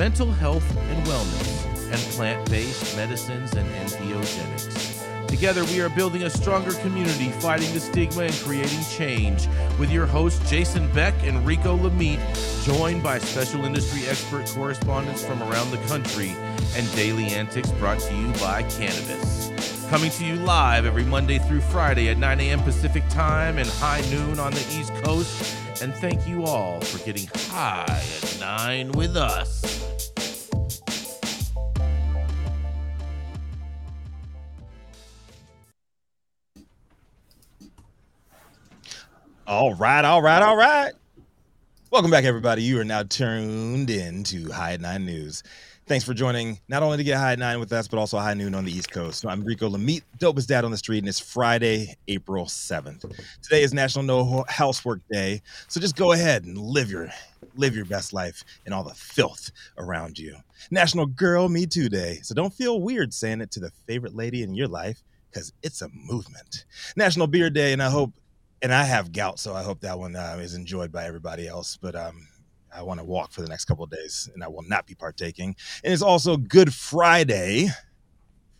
mental health and wellness, and plant based medicines and entheogenics. Together, we are building a stronger community, fighting the stigma and creating change. With your hosts, Jason Beck and Rico Lamitte, joined by special industry expert correspondents from around the country, and daily antics brought to you by Cannabis. Coming to you live every Monday through Friday at 9 a.m. Pacific Time and high noon on the East Coast. And thank you all for getting high at 9 with us. All right, all right, all right. Welcome back, everybody. You are now tuned in to High at Nine News. Thanks for joining, not only to get High at Nine with us, but also High Noon on the East Coast. I'm Rico Lamitte, dopest dad on the street, and it's Friday, April 7th. Today is National No Housework Day, so just go ahead and live your live your best life in all the filth around you. National Girl Me Too Day, so don't feel weird saying it to the favorite lady in your life because it's a movement. National Beer Day, and I hope and I have gout, so I hope that one uh, is enjoyed by everybody else. But um, I want to walk for the next couple of days, and I will not be partaking. And it's also Good Friday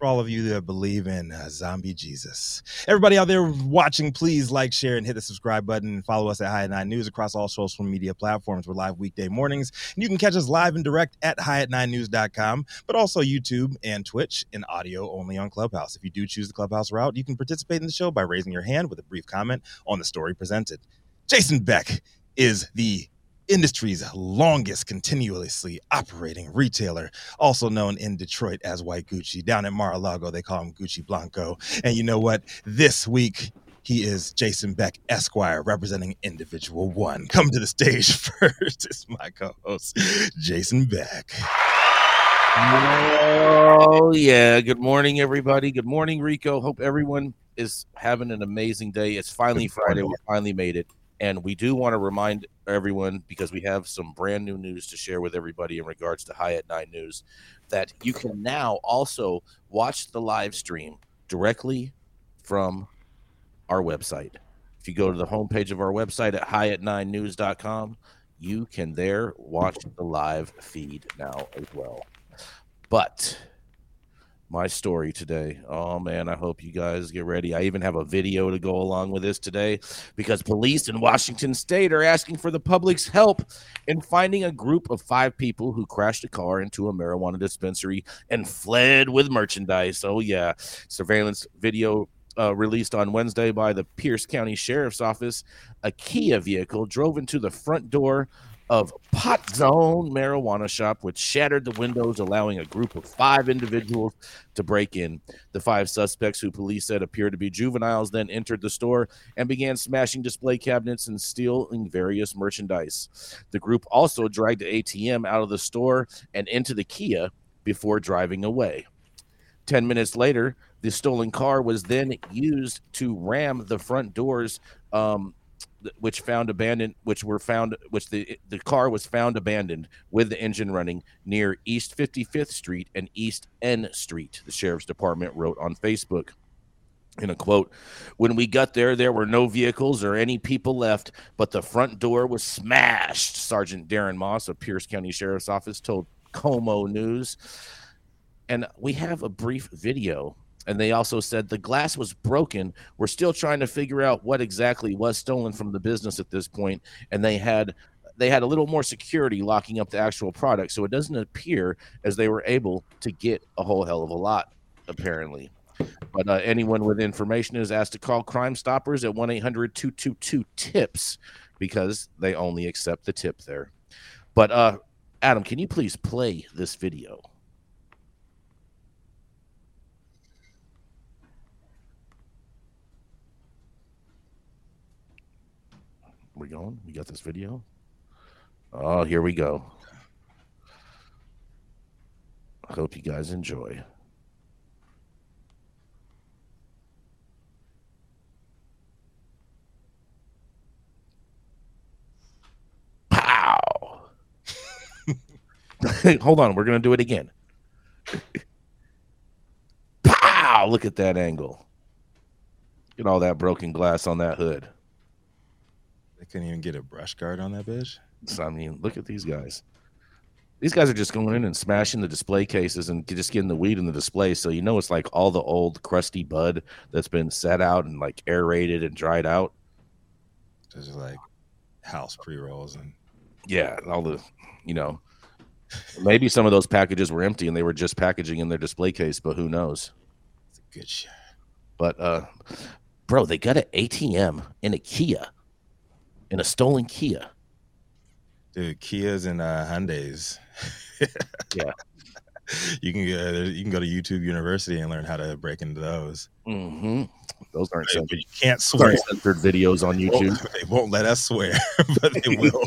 for all of you that believe in uh, zombie Jesus. Everybody out there watching, please like, share, and hit the subscribe button. Follow us at High at Nine News across all social media platforms. We're live weekday mornings. And you can catch us live and direct at highat9news.com, but also YouTube and Twitch and audio only on Clubhouse. If you do choose the Clubhouse route, you can participate in the show by raising your hand with a brief comment on the story presented. Jason Beck is the industry's longest continuously operating retailer, also known in Detroit as White Gucci. Down in Mar-a-Lago, they call him Gucci Blanco. And you know what? This week, he is Jason Beck Esquire, representing Individual One. Come to the stage first. It's my co-host, Jason Beck. Oh yeah. Good morning, everybody. Good morning, Rico. Hope everyone is having an amazing day. It's finally Friday. We finally made it. And we do want to remind everyone, because we have some brand new news to share with everybody in regards to at Nine News, that you can now also watch the live stream directly from our website. If you go to the homepage of our website at highat9news.com, you can there watch the live feed now as well. But my story today. Oh man, I hope you guys get ready. I even have a video to go along with this today because police in Washington state are asking for the public's help in finding a group of five people who crashed a car into a marijuana dispensary and fled with merchandise. Oh yeah, surveillance video uh, released on Wednesday by the Pierce County Sheriff's Office, a Kia vehicle drove into the front door of Pot Zone Marijuana Shop, which shattered the windows, allowing a group of five individuals to break in. The five suspects, who police said appeared to be juveniles, then entered the store and began smashing display cabinets and stealing various merchandise. The group also dragged the ATM out of the store and into the Kia before driving away. 10 minutes later, the stolen car was then used to ram the front doors um, which found abandoned which were found which the the car was found abandoned with the engine running near East 55th Street and East N Street the sheriff's department wrote on Facebook. In a quote when we got there there were no vehicles or any people left but the front door was smashed sergeant darren moss of pierce county sheriff's office told KOMO news. And we have a brief video and they also said the glass was broken. We're still trying to figure out what exactly was stolen from the business at this point, and they had they had a little more security locking up the actual product, so it doesn't appear as they were able to get a whole hell of a lot, apparently. But uh, anyone with information is asked to call Crime Stoppers at 1 800 222 TIPS because they only accept the tip there. But, uh, Adam, can you please play this video? We going? We got this video. Oh, here we go. I hope you guys enjoy. Pow! Hold on, we're gonna do it again. Pow! Look at that angle. Get all that broken glass on that hood. They couldn't even get a brush guard on that bitch. So, I mean, look at these guys. These guys are just going in and smashing the display cases and just getting the weed in the display. So you know it's like all the old crusty bud that's been set out and like aerated and dried out. Just like house pre rolls and Yeah, all the, you know, maybe some of those packages were empty and they were just packaging in their display case, but who knows? it's a good shit. But uh, bro, they got an ATM in a Kia, in a stolen Kia. Dude, Kias and uh, Hyundai's. Yeah. You can go, you can go to YouTube University and learn how to break into those. Mm-hmm. Those aren't censored, you can't swear. censored videos on YouTube. They won't let us swear, but they will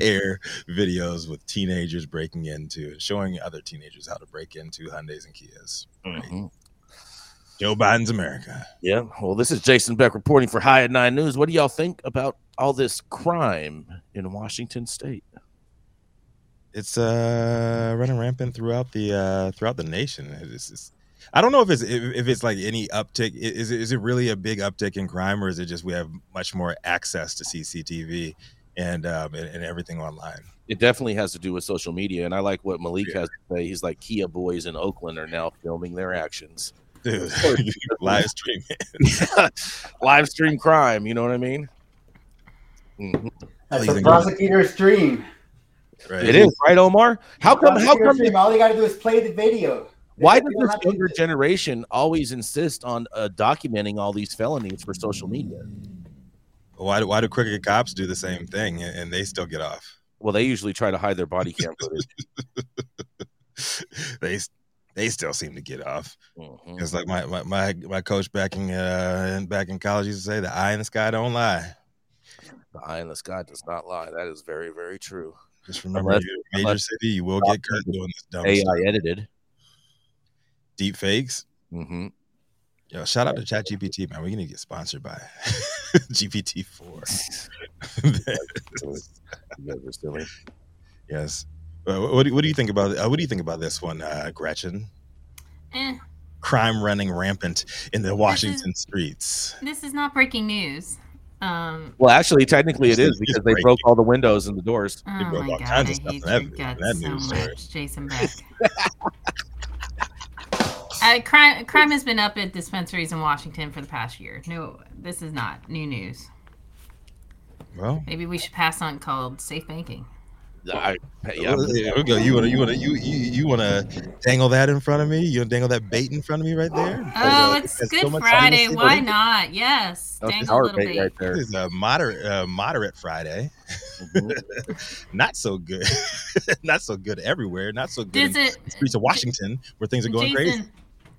air videos with teenagers breaking into and showing other teenagers how to break into Hyundai's and Kias. Mhm. Joe Biden's America. Yeah. Well, this is Jason Beck reporting for High at Nine News. What do y'all think about all this crime in Washington State? It's uh running rampant throughout the uh throughout the nation. It's, it's I don't know if it's if, it's like any uptick. Is it, is it really a big uptick in crime, or is it just we have much more access to CCTV and um and, and everything online? It definitely has to do with social media, and I like what Malik Yeah. has to say. He's like Kia boys in Oakland are now filming their actions. Dude, live streaming. Live stream crime. You know what I mean? Mhm. That's a engage. prosecutor's dream. Right. It is right, Omar. How come? How Prosecutor's come? dream. All you got to do is play the video. Why does don't this have to- younger generation always insist on uh, documenting all these felonies for social media? Why do, why do crooked cops do the same thing and, and they still get off? Well, they usually try to hide their body cam footage. they they still seem to get off. Mhm. It's like my, my my my coach back in uh back in college used to say, "The eye in the sky don't lie." The eye in the sky does not lie. That is very, very true. Just remember, Unless- you're a major unless- city, you will get caught doing this dumb AI stuff. edited. Deep fakes. hmm Yo, shout out to ChatGPT, man. We're gonna get sponsored by GPT four. You silly. yes. Uh, what, do, what do you think about uh, what do you think about this one, uh, Gretchen? Eh, Crime running rampant in the Washington streets. this is not breaking news. Um, Well, actually, technically, it is because they broke all the windows and the doors. oh broke my all god, kinds I of stuff hate in that- your in guts that so news story. much, Jason Beck. uh, crime, crime has been up at dispensaries in Washington for the past year. No, this is not new news. Well, Maybe we should pass on called safe banking. I, yeah, well, there we go. You wanna you wanna you you, you wanna dangle that in front of me? You wanna dangle that bait in front of me right there? Oh, Because, uh, it's Good so Friday. Why not? Yes, that's dangle a little bait right there. This is a moderate uh, moderate Friday. Mhm. Not so good. not so good everywhere. Not so good Does in it, the streets of Washington where things are going Jason? crazy.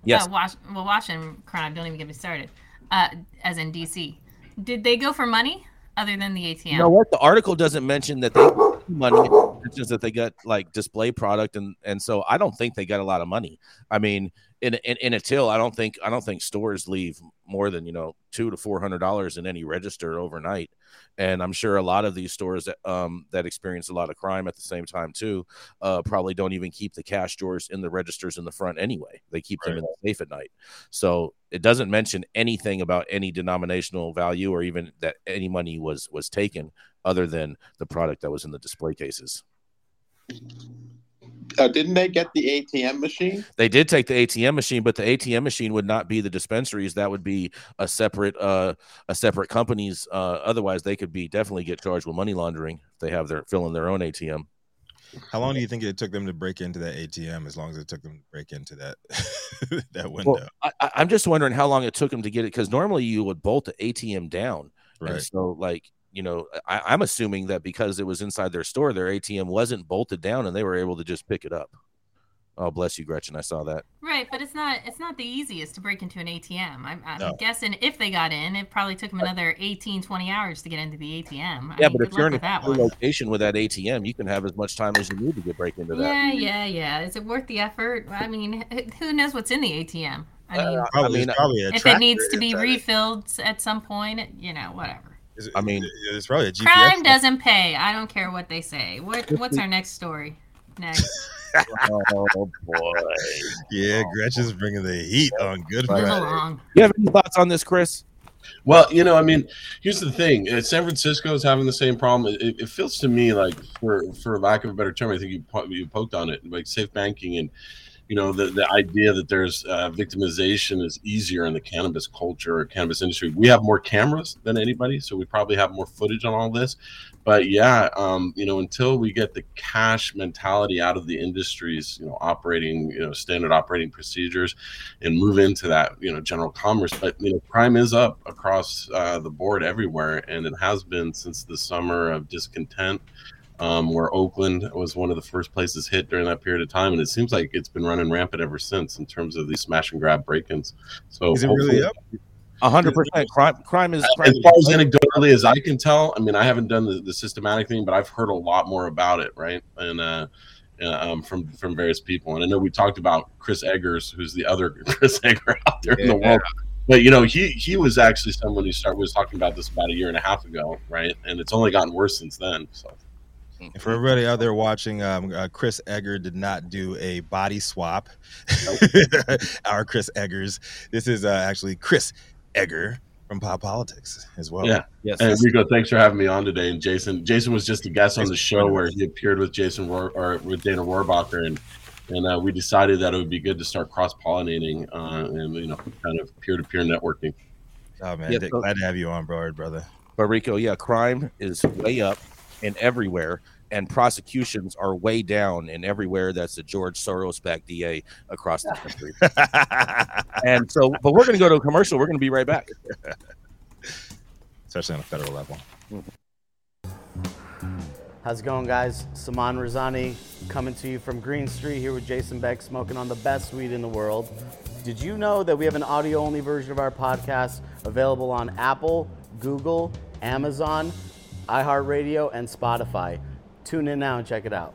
Yes. Uh, Wash, well, Washington crime. Don't even get me started. Uh, as in DC, did they go for money other than the ATM? You know what? The article doesn't mention that they money. It mentions that they got like display product, and and so I don't think they got a lot of money. I mean, in in, in a till, I don't think I don't think stores leave more than you know two to four hundred dollars in any register overnight. And I'm sure a lot of these stores that um that experience a lot of crime at the same time too, uh, probably don't even keep the cash drawers in the registers in the front anyway. They keep them in the safe at night. So it doesn't mention anything about any denominational value or even that any money was was taken other than the product that was in the display cases. Uh, didn't they get the ATM machine? They did take the ATM machine, but the ATM machine would not be the dispensaries. That would be a separate uh a separate companies. Uh, otherwise, they could be definitely get charged with money laundering if they have their filling their own ATM. How long do you think it took them to break into that ATM? As long as it took them to break into that that window, Well, I, I- I'm just wondering how long it took them to get it because normally you would bolt the ATM down, and right? so like you know I, I'm assuming that because it was inside their store, their ATM wasn't bolted down, and they were able to just pick it up. Oh, bless you, Gretchen. I saw that. Right, but it's not it's not the easiest to break into an ATM. I'm, I'm No. guessing if they got in, it probably took them another 18, 20 hours to get into the ATM. I Yeah, mean, but if you're in a with that location with that ATM, you can have as much time as you need to get break into that. Yeah, yeah, yeah. Is it worth the effort? I mean, who knows what's in the ATM? I mean, Uh, Probably, mean, probably a if it needs to be refilled at some point, you know, whatever. Is it- I mean- it's probably a GPS. Crime doesn't pay. I don't care what they say. What What's our next story? Next. oh boy. Yeah, Gretchen's bringing the heat on Good Move Friday. along. You have any thoughts on this, Chris? Well, you know, I mean, here's the thing: uh, San Francisco is having the same problem. It, it feels to me like, for for lack of a better term, I think you po- you poked on it, like safe banking, and you know, the the idea that there's uh, victimization is easier in the cannabis culture or cannabis industry. We have more cameras than anybody, so we probably have more footage on all this. But yeah, um, you know, until we get the cash mentality out of the industries, you know, operating, you know, standard operating procedures, and move into that you know general commerce but you know crime is up across uh, the board everywhere and it has been since the summer of discontent um, where oakland was one of the first places hit during that period of time and it seems like it's been running rampant ever since in terms of these smash and grab break-ins so Is it really up? A hundred percent. Crime. Crime is. Crime as far as anecdotally as I can tell, I mean, I haven't done the, the systematic thing, but I've heard a lot more about it, right? And uh, uh, um, from from various people, and I know we talked about Chris Eggers, who's the other Chris Egger out there in the Yeah. world. But you know, he he was actually someone who started was talking about this about a year and a half ago, right? And it's only gotten worse since then. So And For everybody out there watching, um, uh, Chris Egger did not do a body swap. Our Chris Eggers. This is uh, actually Chris Egger from Pop Politics as well. Yeah. Yes. And. Rico, thanks for having me on today. And Jason, Jason was just a guest on the show where he appeared with Jason Rohr, or with Dana Rohrabacher, and and uh, we decided that it would be good to start cross pollinating uh, and you know kind of peer to peer networking. Oh man, Yeah, so- glad to have you on board, brother. But Rico, yeah, crime is way up and everywhere, and prosecutions are way down in everywhere. That's a George Soros backed DA across the country. and so, but we're going to go to a commercial. We're going to be right back. Especially on a federal level. Mm-hmm. How's it going, guys? Saman Razani coming to you from Green Street here with Jason Beck, smoking on the best weed in the world. Did you know that we have an audio only version of our podcast available on Apple, Google, Amazon, iHeartRadio, and Spotify? Tune in now and check it out.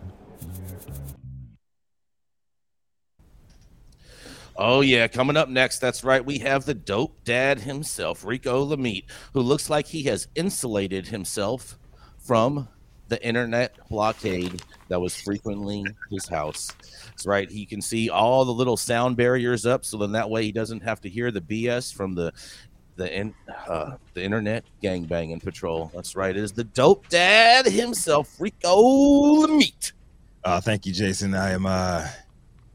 Oh yeah, coming up next. That's right. We have the dope dad himself, Rico Lamitte, who looks like he has insulated himself from the internet blockade that was frequently his house. That's right. He can see all the little sound barriers up, so then that way he doesn't have to hear the BS from the the in, uh, the internet gangbanging patrol. That's right. It is the dope dad himself, Rico Lamitte. Uh, thank you, Jason. I am uh,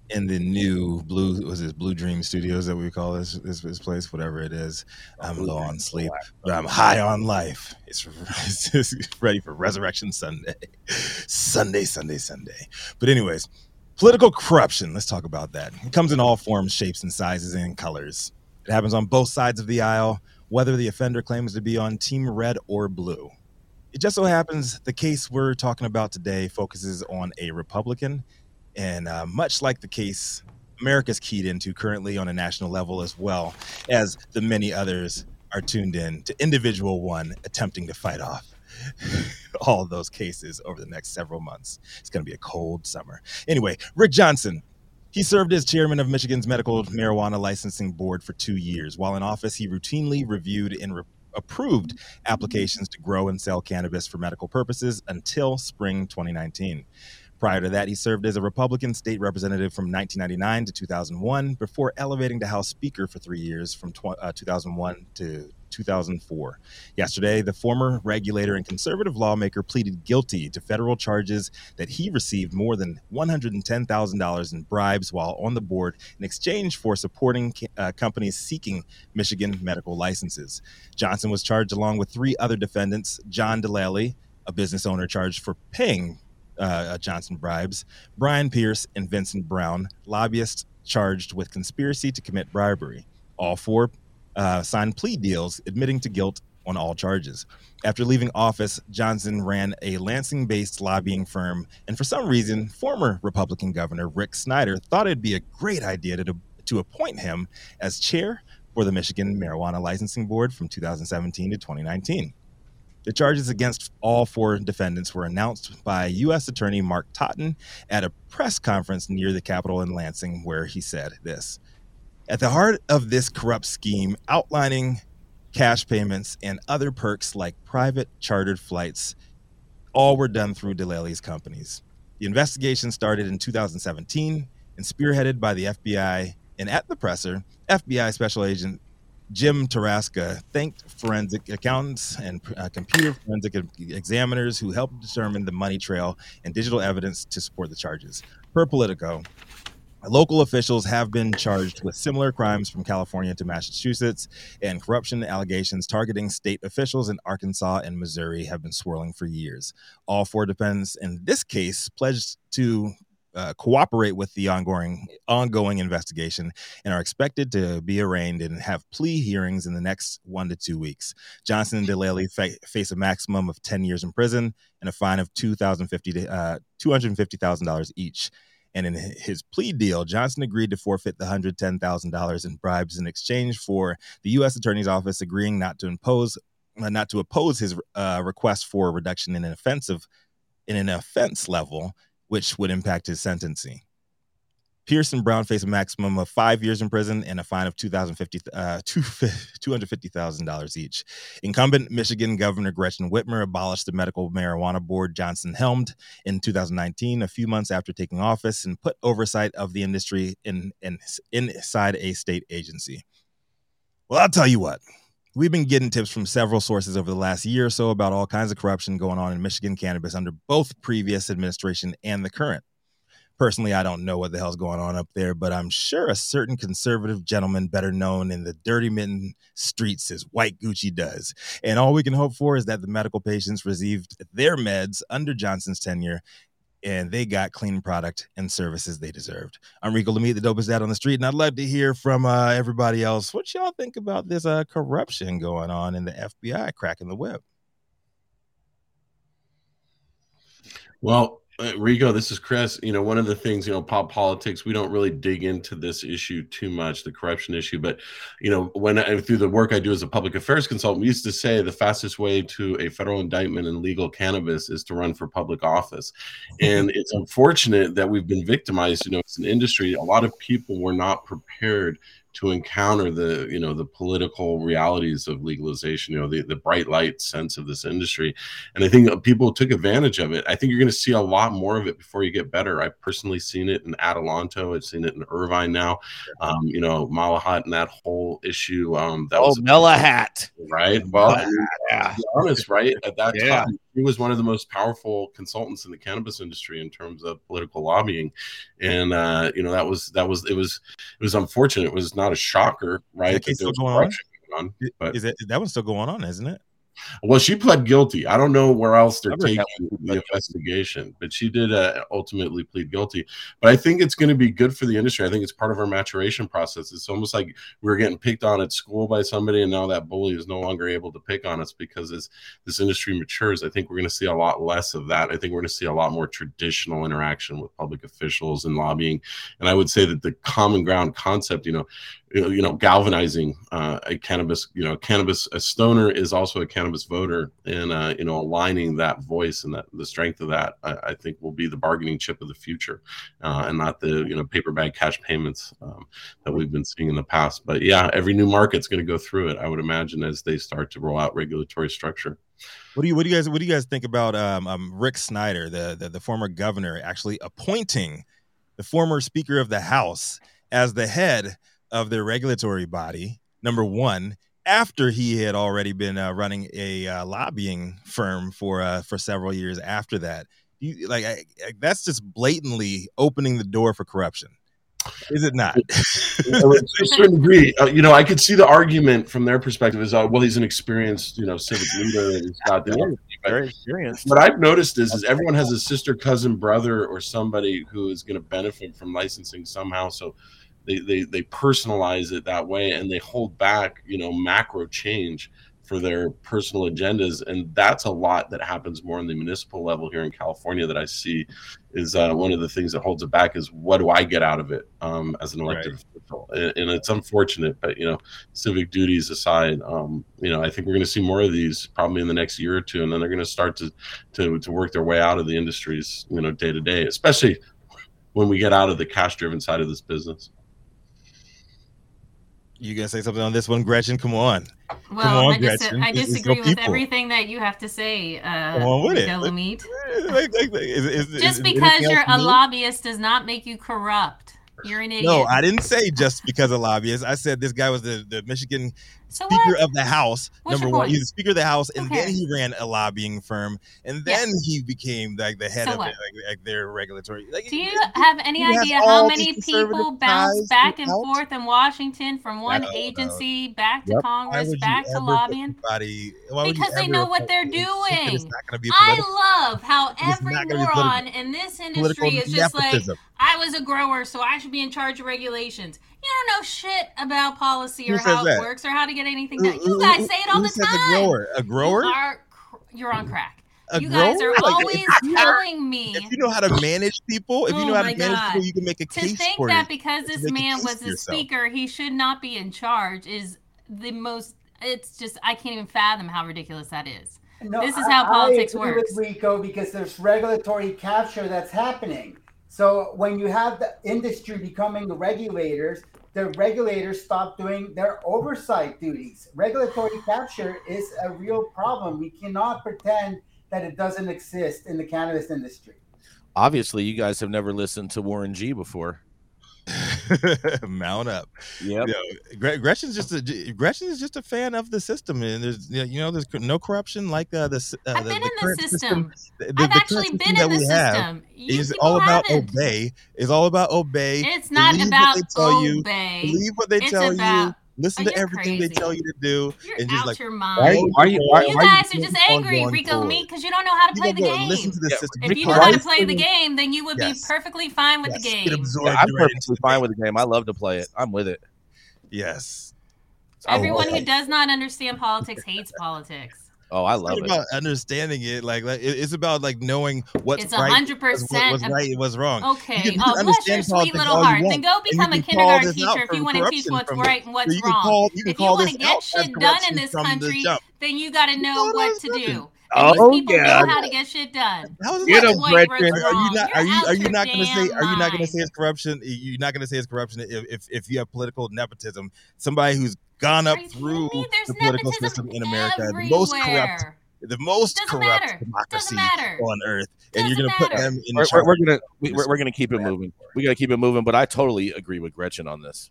in the new blue was this Blue Dream Studios that we call this this, this place, whatever it is. I'm low on sleep, but I'm high on life. It's, it's ready for Resurrection Sunday, Sunday, Sunday, Sunday. But anyways, political corruption. Let's talk about that. It comes in all forms, shapes, and sizes and colors. It happens on both sides of the aisle, whether the offender claims to be on Team Red or Blue. It just so happens the case we're talking about today focuses on a Republican, and uh, much like the case America's keyed into currently on a national level, as well as the many others are tuned in to individual one attempting to fight off all those cases over the next several months. It's going to be a cold summer. Anyway, Rick Johnson. He served as chairman of Michigan's Medical Marijuana Licensing Board for two years. While in office, he routinely reviewed and re- approved applications to grow and sell cannabis for medical purposes until spring 2019. Prior to that, he served as a Republican state representative from 1999 to 2001 before elevating to House Speaker for three years from tw- uh, 2001 to 2004. Yesterday, the former regulator and conservative lawmaker pleaded guilty to federal charges that he received more than $110,000 in bribes while on the board in exchange for supporting uh, companies seeking Michigan medical licenses. Johnson was charged along with three other defendants John Dalaly, a business owner charged for paying uh, Johnson bribes, Brian Pierce, and Vincent Brown, lobbyists charged with conspiracy to commit bribery. All four uh, signed plea deals admitting to guilt on all charges. After leaving office, Johnson ran a Lansing based lobbying firm, and for some reason, former Republican Governor Rick Snyder thought it'd be a great idea to, to appoint him as chair for the Michigan Marijuana Licensing Board from 2017 to 2019. The charges against all four defendants were announced by U.S. Attorney Mark Totten at a press conference near the Capitol in Lansing, where he said this At the heart of this corrupt scheme, outlining cash payments and other perks like private chartered flights, all were done through Dalaly's companies. The investigation started in 2017 and spearheaded by the FBI. And at the presser, FBI Special Agent Jim Tarasca thanked forensic accountants and uh, computer forensic examiners who helped determine the money trail and digital evidence to support the charges. Per Politico, local officials have been charged with similar crimes from California to Massachusetts, and corruption allegations targeting state officials in Arkansas and Missouri have been swirling for years. All four defendants in this case pledged to uh, cooperate with the ongoing ongoing investigation and are expected to be arraigned and have plea hearings in the next one to two weeks. Johnson and Dalaly fa- face a maximum of 10 years in prison and a fine of $2,050 uh, $250,000 each. And in his plea deal, Johnson agreed to forfeit the $110,000 in bribes in exchange for the U.S. Attorney's Office agreeing not to impose, uh, not to oppose his uh, request for a reduction in an offensive in an offense level which would impact his sentencing. And Brown faced a maximum of five years in prison and a fine of $250,000 uh, $250, each. Incumbent Michigan Governor Gretchen Whitmer abolished the medical marijuana board Johnson helmed in 2019, a few months after taking office, and put oversight of the industry in, in, inside a state agency. Well, I'll tell you what, we've been getting tips from several sources over the last year or so about all kinds of corruption going on in Michigan cannabis under both previous administration and the current. Personally, I don't know what the hell's going on up there, but I'm sure a certain conservative gentleman better known in the dirty mitten streets as White Gucci does. And all we can hope for is that the medical patients received their meds under Johnson's tenure and they got clean product and services they deserved. I'm Rico Lamitte, the dopest dad on the street, and I'd love to hear from uh, everybody else. What y'all think about this uh, corruption going on in the FBI cracking the whip? Well, uh, Rico, this is Chris. You know, one of the things, you know, pop politics, we don't really dig into this issue too much, the corruption issue. But, you know, when I, through the work I do as a public affairs consultant, we used to say the fastest way to a federal indictment in legal cannabis is to run for public office. And it's unfortunate that we've been victimized, you know, as an industry. A lot of people were not prepared to encounter the you know the political realities of legalization you know the, the bright light sense of this industry. And i think people took advantage of it. I think you're going to see a lot more of it before you get better. I've personally seen it in adelanto. I've seen it in irvine now. Um, you know malahat and that whole issue um that oh, was Malahat. right? Well Yeah. to be honest right at that Yeah. time he was one of the most powerful consultants in the cannabis industry in terms of political lobbying and uh you know that was that was it was it was unfortunate it was not a shocker right that case still was going on? on but Is that that one's still going on, isn't it? Well she pled guilty. I don't know where else they're taking the investigation but she did uh, ultimately plead guilty. But i think it's going to be good for the industry. I think it's part of our maturation process. It's almost like we were getting picked on at school by somebody and now that bully is no longer able to pick on us because as this industry matures. I think we're going to see a lot less of that. I think we're going to see a lot more traditional interaction with public officials and lobbying. And i would say that the common ground concept you know you know, you know galvanizing uh, a cannabis you know cannabis a stoner is also a cannabis voter and uh, you know aligning that voice and that the strength of that I, I think will be the bargaining chip of the future uh, and not the you know paper bag cash payments um, that we've been seeing in the past but yeah every new market's going to go through it i would imagine as they start to roll out regulatory structure What do you what do you guys what do you guys think about um, um, Rick Snyder, the, the the former governor, actually appointing the former Speaker of the House as the head of their regulatory body? Number one, after he had already been uh, running a uh, lobbying firm for uh, for several years after that. You, like I, I, that's just blatantly opening the door for corruption, is it not? to a certain degree, uh, you know, I could see the argument from their perspective is, uh, well, he's an experienced, you know, civic leader and he's got the. Very experienced. What I've noticed is, is everyone has a sister, cousin, brother, or somebody who is going to benefit from licensing somehow. So they, they they personalize it that way and they hold back, you know, macro change for their personal agendas, and that's a lot that happens more on the municipal level here in California. That I see is uh, one of the things that holds it back is what do I get out of it um, as an elected Right. official, and, and it's unfortunate, but you know, civic duties aside, um, you know, I think we're going to see more of these probably in the next year or two, and then they're going to start to to to work their way out of the industries, you know, day to day, especially when we get out of the cash driven side of this business. You gonna say something on this one, Gretchen? Come on. Well, on, I, dis- Gretchen. I disagree no with people. everything that you have to say, uh, Come on with it. Like, like, like, is- is- Just is because you're a lobbyist does not make you corrupt. You're an idiot. No, I didn't say just because of lobbyists. I said this guy was the, the Michigan so Speaker what? of the House, What's number one. He's the Speaker of the House, and Who then he ran a lobbying firm, and then he became like the head So of what? it, like, like their regulatory. Like, Do you have any idea how many people bounce back and throughout? forth in Washington from one agency back to Yep. Congress, back to lobbying? somebody- why would you Because they know what they're doing. be I love how every moron in this industry is just like. I was a grower, so I should be in charge of regulations. You don't know shit about policy or Who says how that? it works or how to get anything done. You guys say it all who the says time. A grower, a grower, You are, you're on crack. a you grower. guys are Like, always if you know- telling me If you know how to manage people, if you Oh know how to manage God. people, you can make a to case think for that it. because this make a man was a speaker, he should not be in charge is the most. It's just I can't even fathom how ridiculous that is. No, This is I- how politics I agree works. With Rico, because there's regulatory capture that's happening. So when you have the industry becoming the regulators, the regulators stop doing their oversight duties. Regulatory capture is a real problem. We cannot pretend that it doesn't exist in the cannabis industry. Obviously, you guys have never listened to Warren G before. Mount up. Yeah, You know, Gre- Gretchen's just a Gretchen is just a fan of the system, and there's you know there's no corruption like uh, the s- uh, I've the, been the in the current system. The, I've the current actually system been that in the we have system. You is people all about haven't. obey. It's all about obey. It's not Believe what about they tell you. obey. Believe what they It's tell you. About- Listen Oh, to you're everything they tell you to do, You're and just out like your Why, mind. why, you- why, you guys are just angry, Rico forward? me, because you don't know how to you play the game. listen to the Yeah, system. If Get you knew how to play the game, then you would Yes. be perfectly fine with Yes, the game. Yeah, I'm perfectly the fine with the game. I love to play it. I'm with it. Yes. Everyone who does not understand politics hates politics. Oh, I It's love not it. about understanding it. Like, like it- it's about like knowing what's It's right, hundred what's, what- percent. what's right, and what's wrong. Okay. You can- you oh, bless your understand sweet little all you heart. Then go become a kindergarten teacher if you want to teach what's from- right and what's you wrong. call you if you want to get shit done in this from the country, then you got to know what to something. do. And Oh, these people yeah. know how to get shit done. How is Get that? him, What's right, Gretchen. Are you not? You're you? Are you not going to say? Are you not going to say it's corruption? You're not going to say it's corruption if, if if you have political nepotism. Somebody who's gone up Are you kidding through the political system in America, the most corrupt, the most Doesn't corrupt matter. democracy Doesn't on earth, and you're going to put them in We're, we're, we're gonna we, we're, we're gonna keep it moving. We gotta keep it moving. But I totally agree with Gretchen on this.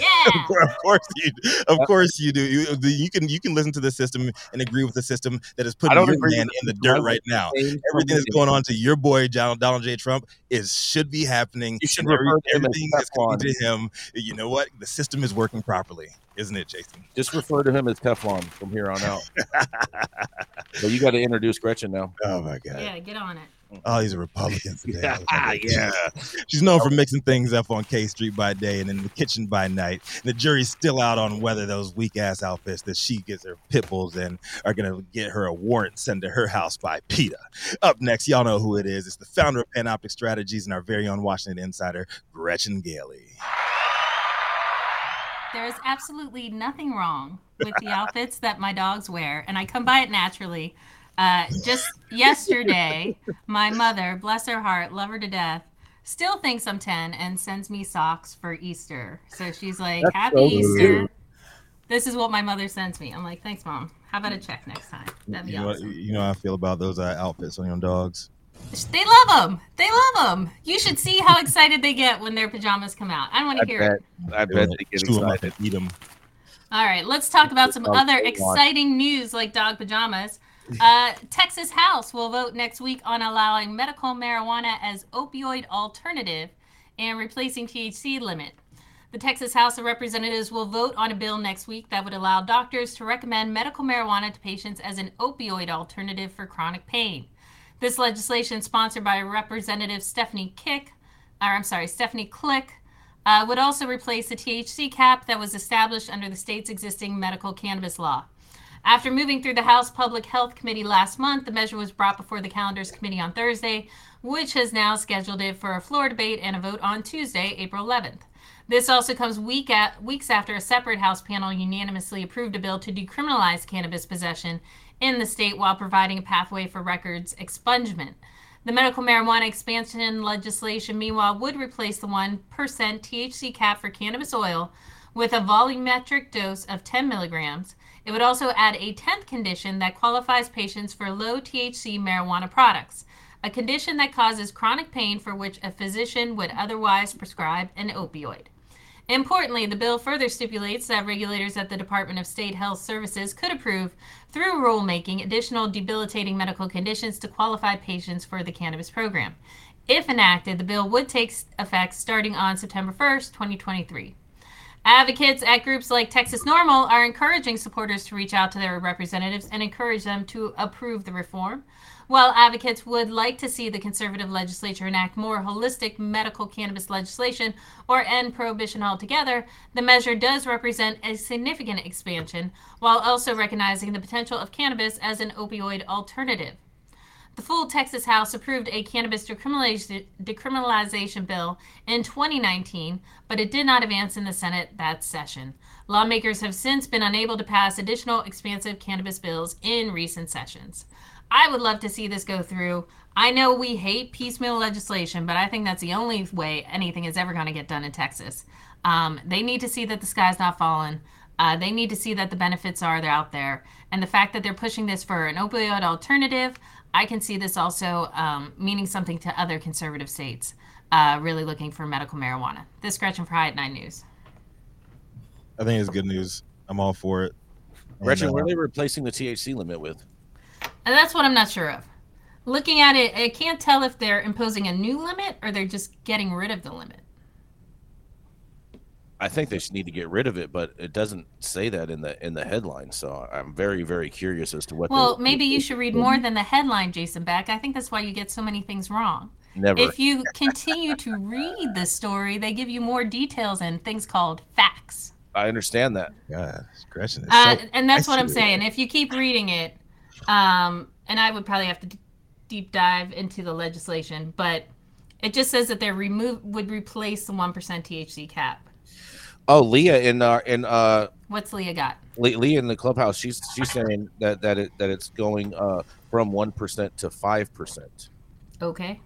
Yeah. of course you of course you do you, you can you can listen to the system and agree with the system that is putting your man in the the dirt right now everything that's going on to your boy Donald, Donald J. Trump is should be happening. You should and every- refer to him everything that's coming Teflon. to him. You know what? The system is working properly, isn't it, Jason? Just refer to him as Teflon from here on out. but you got to introduce Gretchen now. Oh my God! Yeah, get on it. Oh, he's a mm-hmm. Republican. today. Yeah, yeah. She's known for mixing things up on K Street by day and in the kitchen by night. The jury's still out on whether those weak ass outfits that she gets her pit bulls in are going to get her a warrant sent to her house by PETA. Up next, y'all know who it is. It's the founder of Panoptic Strategies and our very own Washington insider, Gretchen Gailey. There is absolutely nothing wrong with the outfits that my dogs wear, and I come by it naturally. Uh, just yesterday, my mother, bless her heart, love her to death, still thinks I'm 10 and sends me socks for Easter. So she's like, That's Happy so Easter. cute. This is what my mother sends me. I'm like, Thanks, mom. How about a check next time? That'd be You know, awesome. you know how I feel about those uh, outfits on your dogs. They love them. They love them. You should see how excited they get when their pajamas come out. I don't want I to hear it. I bet they get Chew 'em up excited. and eat 'em. All right, let's talk about some other exciting news like dog pajamas. Uh, Texas House will vote next week on allowing medical marijuana as opioid alternative and replacing THC limit. The Texas House of Representatives will vote on a bill next week that would allow doctors to recommend medical marijuana to patients as an opioid alternative for chronic pain. This legislation, sponsored by Representative Stephanie Kick, or I'm sorry, Stephanie Klick, uh, would also replace the THC cap that was established under the state's existing medical cannabis law. After moving through the House Public Health Committee last month, the measure was brought before the Calendars Committee on Thursday, which has now scheduled it for a floor debate and a vote on Tuesday, April 11th. This also comes week at, weeks after a separate House panel unanimously approved a bill to decriminalize cannabis possession in the state while providing a pathway for records expungement. The medical marijuana expansion legislation, meanwhile, would replace the 1% THC cap for cannabis oil with a volumetric dose of 10 milligrams. It would also add a 10th condition that qualifies patients for low THC marijuana products, a condition that causes chronic pain for which a physician would otherwise prescribe an opioid. Importantly, the bill further stipulates that regulators at the Department of State Health Services could approve, through rulemaking, additional debilitating medical conditions to qualify patients for the cannabis program. If enacted, the bill would take effect starting on September 1st, 2023. Advocates at groups like Texas NORML are encouraging supporters to reach out to their representatives and encourage them to approve the reform. While advocates would like to see the conservative legislature enact more holistic medical cannabis legislation or end prohibition altogether, the measure does represent a significant expansion while also recognizing the potential of cannabis as an opioid alternative. The full Texas House approved a cannabis decriminalization, bill in 2019, but it did not advance in the Senate that session. Lawmakers have since been unable to pass additional expansive cannabis bills in recent sessions. I would love to see this go through. I know we hate piecemeal legislation, but I think that's the only way anything is ever going to get done in Texas. Um, they need to see that the sky's not falling. Uh, they need to see that the benefits are out there. And the fact that they're pushing this for an opioid alternative, I can see this also um, meaning something to other conservative states uh, really looking for medical marijuana. This Gretchen for High at 9 News. I think it's good news. I'm all for it. And, Gretchen, uh, what are they replacing the THC limit with? And that's what I'm not sure of. Looking at it, I can't tell if they're imposing a new limit or they're just getting rid of the limit. I think they should need to get rid of it, but it doesn't say that in the in the headline. So I'm very very curious as to what. Well, they're- maybe you should read more than the headline, Jason Beck. I think that's why you get so many things wrong. Never. If you continue to read the story, they give you more details and things called facts. I understand that. God, Gretchen is Uh, so and that's what I'm nice. saying. If you keep reading it, um, and I would probably have to d- deep dive into the legislation, but it just says that they're remove would replace the one percent THC cap. Oh, Leah in uh in uh What's Leah got? Le- Leah in the clubhouse. She's she's saying that that it that it's going uh from one percent to five percent. Okay,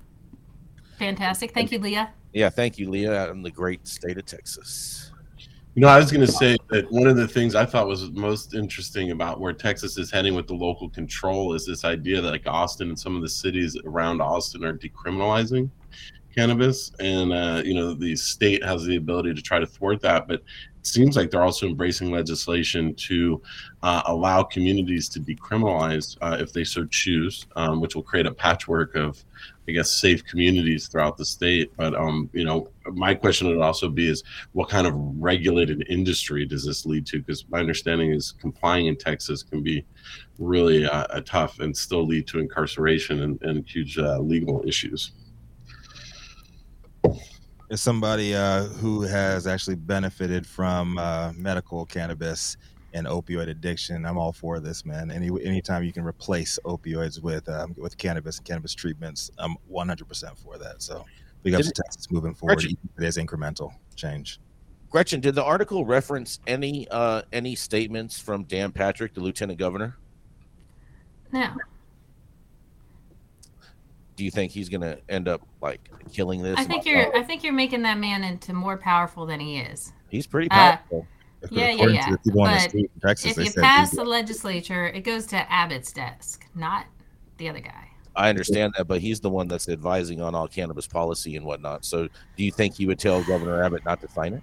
fantastic. Thank you, Leah. Yeah, thank you, Leah, out in the great state of Texas. You know, I was going to say that one of the things I thought was most interesting about where Texas is heading with the local control is this idea that like Austin and some of the cities around Austin are decriminalizing cannabis, and uh, you know the state has the ability to try to thwart that, but it seems like they're also embracing legislation to uh, allow communities to decriminalize uh, if they so choose, um, which will create a patchwork of I guess safe communities throughout the state. But um, you know, my question would also be is what kind of regulated industry does this lead to? Because my understanding is complying in Texas can be really uh, tough and still lead to incarceration and, and huge uh, legal issues. As somebody uh, who has actually benefited from uh, medical cannabis and opioid addiction, I'm all for this, man. Any anytime you can replace opioids with um, with cannabis and cannabis treatments, I'm 100% for that. So big up to Did- Texas moving forward. Gretchen- It is incremental change. Gretchen, did the article reference any uh any statements from Dan Patrick, the lieutenant governor? No, Do you think he's gonna end up like killing this? I think you're. I think you're making that man into more powerful than he is. He's pretty Uh, powerful. If- Yeah, yeah, yeah. To the people on the But street in Texas, if you pass the legislature, it goes to Abbott's desk, not the other guy. I understand that, but he's the one that's advising on all cannabis policy and whatnot. So, do you think he would tell Governor Abbott not to sign it?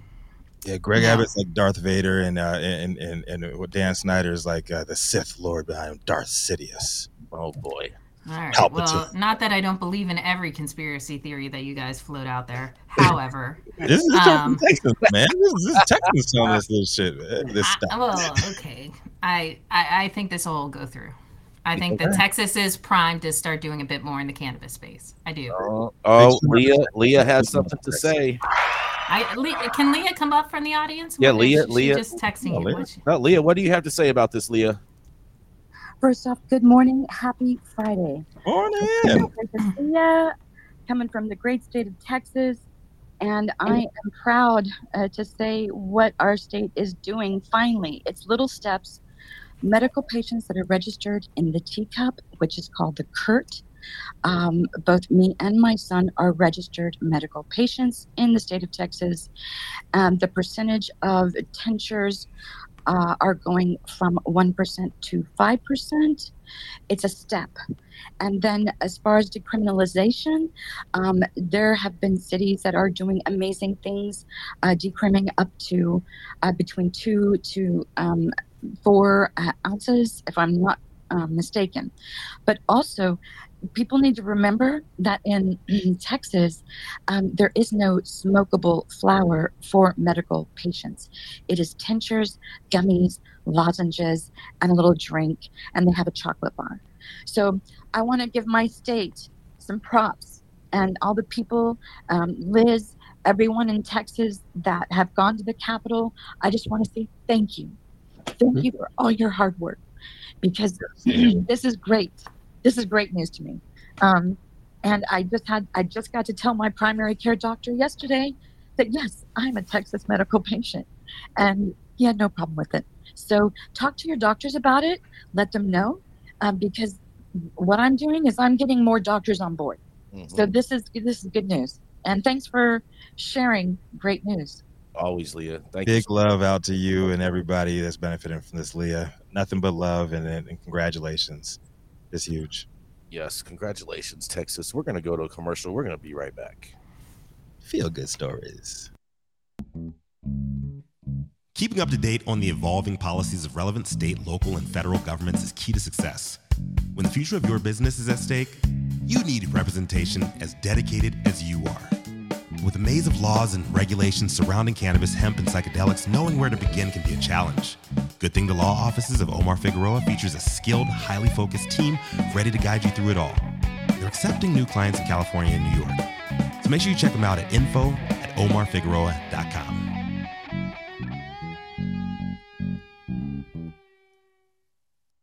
Yeah, Greg No. Abbott's like Darth Vader, and uh, and and and what Dan Snyder's like uh, the Sith Lord behind him, Darth Sidious. Oh boy. All right. Palpatine. Well, not that I don't believe in every conspiracy theory that you guys float out there. However, This is Um, Texas, man. This is, this Texas telling this little shit. man. This I, stuff. well, okay. I, I I think this will go through. I think that Texas is primed to start doing a bit more in the cannabis space. I do. Oh, oh Leah, Leah has something to say. I Le- can Leah come up from the audience? Yeah, What is Leah- she Leah- just texting Oh, you. Leah. What's she- Leah, what do you have to say about this, Leah? First off, good morning. Happy Friday. Morning. Yeah, coming from the great state of Texas. And I am proud uh, to say what our state is doing finally. It's little steps. Medical patients that are registered in the TCUP, which is called the CURT. Um, both me and my son are registered medical patients in the state of Texas. Um, the percentage of tinctures uh, are going from 1% to 5%. It's a step. And then, as far as decriminalization, um, there have been cities that are doing amazing things, uh, decrimming up to uh, between two to um, four uh, ounces, if I'm not um, mistaken. But also, people need to remember that in, Texas, um, there is no smokable flower for medical patients. It is tinctures, gummies, lozenges, and a little drink, and they have a chocolate bar. So I want to give my state some props and all the people, um, Liz, everyone in Texas that have gone to the Capitol. I just want to say thank you. Thank you for all your hard work because this is great this is great news to me. Um, and I just had, I just got to tell my primary care doctor yesterday that yes, I'm a Texas medical patient, and he had no problem with it. So talk to your doctors about it. Let them know, um, because what I'm doing is I'm getting more doctors on board. Mm-hmm. So this is this is good news. And thanks for sharing great news. Always, Leah. Thank Big you. love out to you and everybody that's benefiting from this, Leah. Nothing but love and, and congratulations. It's huge. Yes, congratulations, Texas. We're going to go to a commercial. We're going to be right back. Feel good stories. Keeping up to date on the evolving policies of relevant state, local, and federal governments is key to success. When the future of your business is at stake, you need representation as dedicated as you are. With a maze of laws and regulations surrounding cannabis, hemp, and psychedelics, knowing where to begin can be a challenge. Good Thing the Law offices of Omar Figueroa features a skilled, highly focused team ready to guide you through it all. They're accepting new clients in California and New York. So make sure you check them out at info at omarfigueroa.com.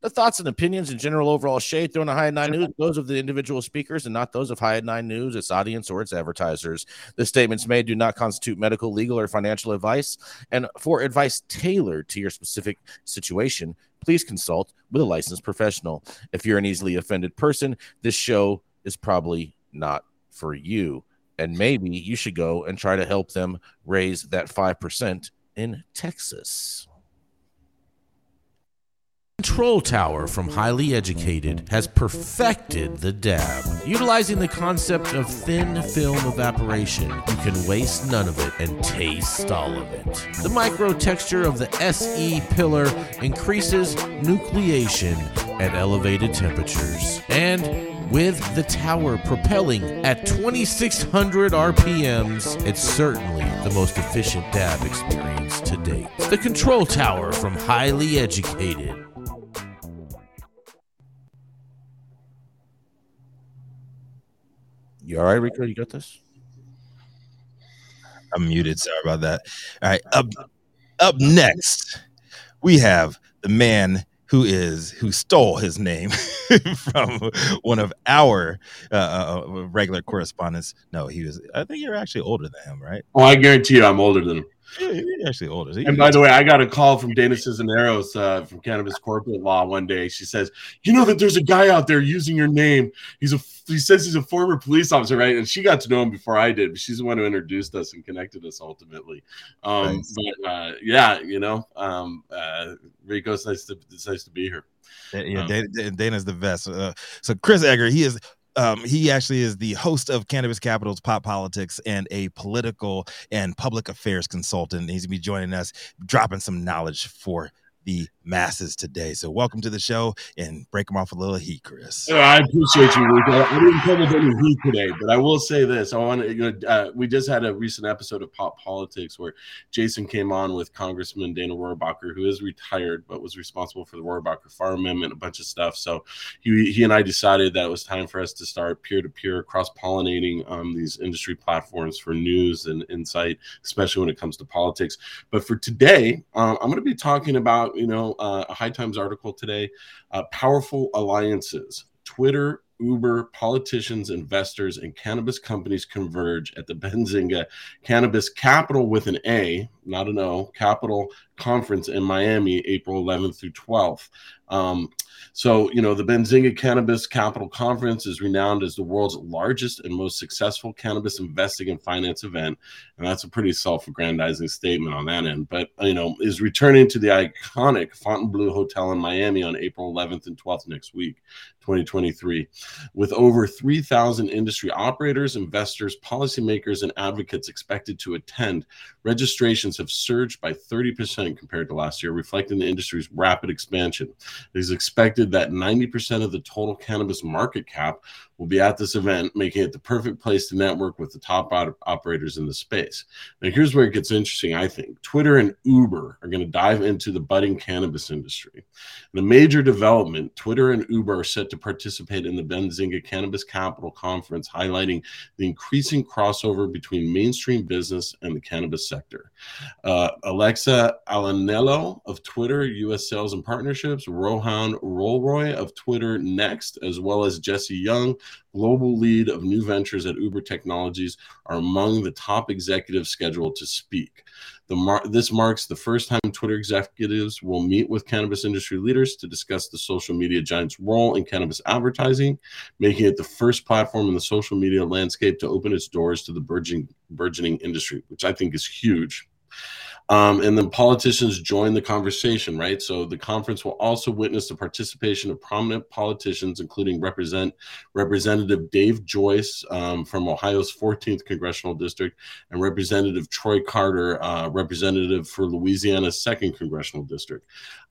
The thoughts and opinions and general overall shade thrown on High Nine News, those of the individual speakers and not those of High Nine News, its audience, or its advertisers. The statements made do not constitute medical, legal, or financial advice. And for advice tailored to your specific situation, please consult with a licensed professional. If you're an easily offended person, this show is probably not for you. And maybe you should go and try to help them raise that 5% in Texas. Control Tower from Highly Educated has perfected the dab. Utilizing the concept of thin film evaporation, you can waste none of it and taste all of it. The micro texture of the SE pillar increases nucleation at elevated temperatures. And with the tower propelling at 2600 RPMs, it's certainly the most efficient dab experience to date. The Control Tower from Highly Educated. You all right, Rico? You got this? I'm muted. Sorry about that. All right. Up up next, we have the man who is who stole his name from one of our uh, uh, regular correspondents. No, he was. I think you're actually older than him, right? Oh, I guarantee you, I'm older than him. Yeah, you're actually older. And by the way, I got a call from Dana Cisneros uh, from Cannabis Corporate Law one day. She says, "You know that there's a guy out there using your name. He's a he says he's a former police officer, right?" And she got to know him before I did, but she's the one who introduced us and connected us ultimately. Um, Nice. But uh, yeah, you know, um, uh, Rico, it's nice to it's nice to be here. Yeah, Um, Dana, Dana- Dana's the best. Uh, so Chris Egger, he is. Um, he actually is the host of Cannabis Capital's Pop Politics and a political and public affairs consultant. He's gonna be joining us, dropping some knowledge for the masses today. So welcome to the show and break them off a little heat, Chris. Yeah, I appreciate you, Rico. I didn't come with any heat today, but I will say this: I want to. Uh, we just had a recent episode of Pop Politics where Jason came on with Congressman Dana Rohrabacher, who is retired but was responsible for the Rohrabacher Farr Amendment, a bunch of stuff. So he he and I decided that it was time for us to start peer to peer, cross pollinating um, these industry platforms for news and insight, especially when it comes to politics. But for today, um, I'm going to be talking about you know, uh, a High Times article today. Uh, powerful alliances. Twitter, Uber, politicians, investors, and cannabis companies converge at the Benzinga Cannabis Capital with an A, not an O, Capital Conference in Miami, April 11th through 12th. Um, so, you know, the Benzinga Cannabis Capital Conference is renowned as the world's largest and most successful cannabis investing and finance event. And that's a pretty self aggrandizing statement on that end. But, you know, is returning to the iconic Fontainebleau Hotel in Miami on April 11th and 12th next week, 2023. With over 3,000 industry operators, investors, policymakers, and advocates expected to attend, registrations have surged by 30% compared to last year, reflecting the industry's rapid expansion. It is expected that 90% of the total cannabis market cap will be at this event, making it the perfect place to network with the top op- operators in the space. Now, here's where it gets interesting, I think. Twitter and Uber are going to dive into the budding cannabis industry. In a major development, Twitter and Uber are set to participate in the Benzinga Cannabis Capital Conference, highlighting the increasing crossover between mainstream business and the cannabis sector. Uh, Alexa Alanello of Twitter, U.S. Sales and Partnerships, Rohan Rolroy of Twitter Next, as well as Jesse Young, global lead of new ventures at Uber Technologies, are among the top executives scheduled to speak. Mar- this marks the first time Twitter executives will meet with cannabis industry leaders to discuss the social media giant's role in cannabis advertising, making it the first platform in the social media landscape to open its doors to the burgeoning, burgeoning industry, which I think is huge. Um, and then politicians join the conversation, right? So the conference will also witness the participation of prominent politicians, including represent Representative Dave Joyce um, from Ohio's 14th congressional district, and Representative Troy Carter, uh, representative for Louisiana's 2nd congressional district.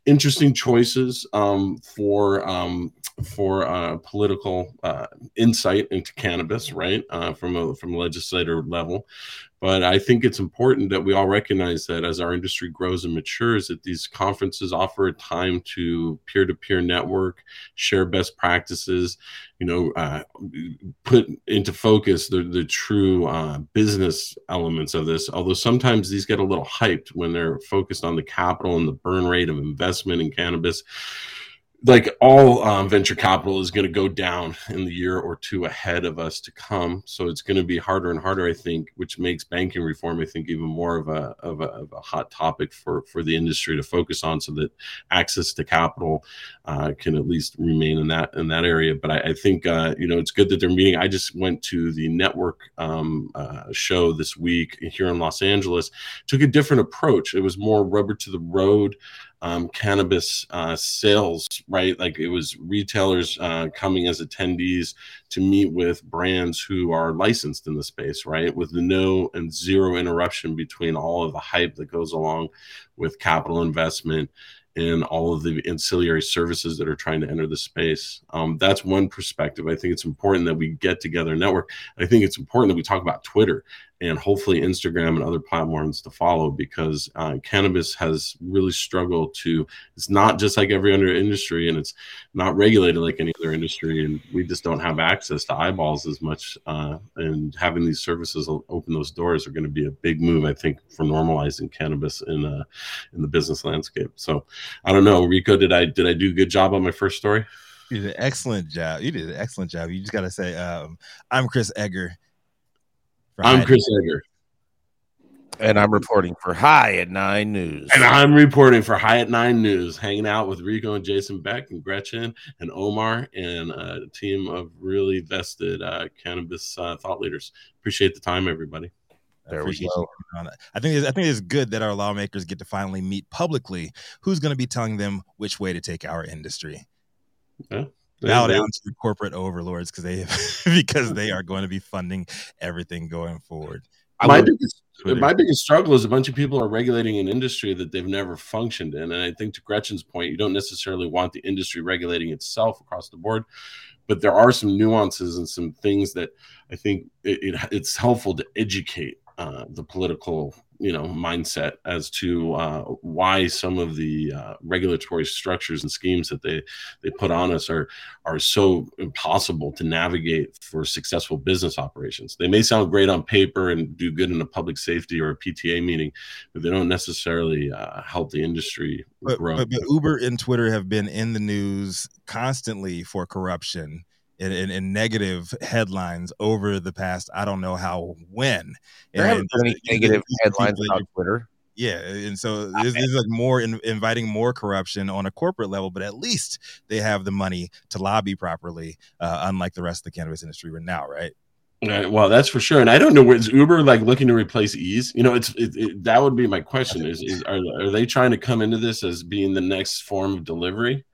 Interesting choices um, for um, for uh, political uh, insight into cannabis, right? Uh, from a from a legislator level, but I think it's important that we all recognize that as our industry grows and matures, that these conferences offer a time to peer-to-peer network, share best practices, you know, uh, put into focus the the true uh, business elements of this. Although sometimes these get a little hyped when they're focused on the capital and the burn rate of investment in cannabis like all um, venture capital is going to go down in the year or two ahead of us to come. So it's going to be harder and harder i think which makes banking reform i think even more of a, of a, of a hot topic for for the industry to focus on so that access to capital uh, can at least remain in that in that area. But i, I think uh, you know it's good that they're meeting. I just went to the network um, uh, show this week here in los angeles took a different approach. It was more rubber to the road um, cannabis uh, sales, right? Like it was retailers uh, coming as attendees to meet with brands who are licensed in the space, right? With no and zero interruption between all of the hype that goes along with capital investment and all of the ancillary services that are trying to enter the space. Um, that's one perspective. I think it's important that we get together network. I think it's important that we talk about Twitter and hopefully Instagram and other platforms to follow because uh, cannabis has really struggled to. It's not just like every other industry, and it's not regulated like any other industry, and we just don't have access to eyeballs as much. Uh, and having these services open those doors are going to be a big move, I think, for normalizing cannabis in uh, in the business landscape. So, I don't know, Rico, did I did I do a good job on my first story? You did an excellent job. You did an excellent job. You just got to say, um, I'm Chris Egger I'm Chris Egger. And I'm reporting for High at Nine News. And I'm reporting for High at Nine News, hanging out with Rico and Jason Beck and Gretchen and Omar and a team of really vested uh, cannabis uh, thought leaders. Appreciate the time, everybody. There we go. I think I think it's good that our lawmakers get to finally meet publicly who's going to be telling them which way to take our industry. Yeah bow down to the corporate overlords because they because they are going to be funding everything going forward. My biggest, my biggest struggle is a bunch of people are regulating an industry that they've never functioned in, and I think to Gretchen's point, you don't necessarily want the industry regulating itself across the board, but there are some nuances and some things that I think it, it, it's helpful to educate uh, the political you know mindset as to uh, why some of the uh, regulatory structures and schemes that they they put on us are are so impossible to navigate for successful business operations. They may sound great on paper and do good in a public safety or a PTA meeting, but they don't necessarily uh, help the industry But, grow. but, but Uber and Twitter have been in the news constantly for corruption and, and, and negative headlines over the past I don't know how when. There And- haven't been any and- negative and- headlines on Twitter. Yeah, and so this, this is like more in, inviting more corruption on a corporate level, but at least they have the money to lobby properly, uh, unlike the rest of the cannabis industry right now, right? Right, well, that's for sure. And I don't know, is Uber like looking to replace Eaze? You know, it's it, it, that would be my question: is, is are, are they trying to come into this as being the next form of delivery?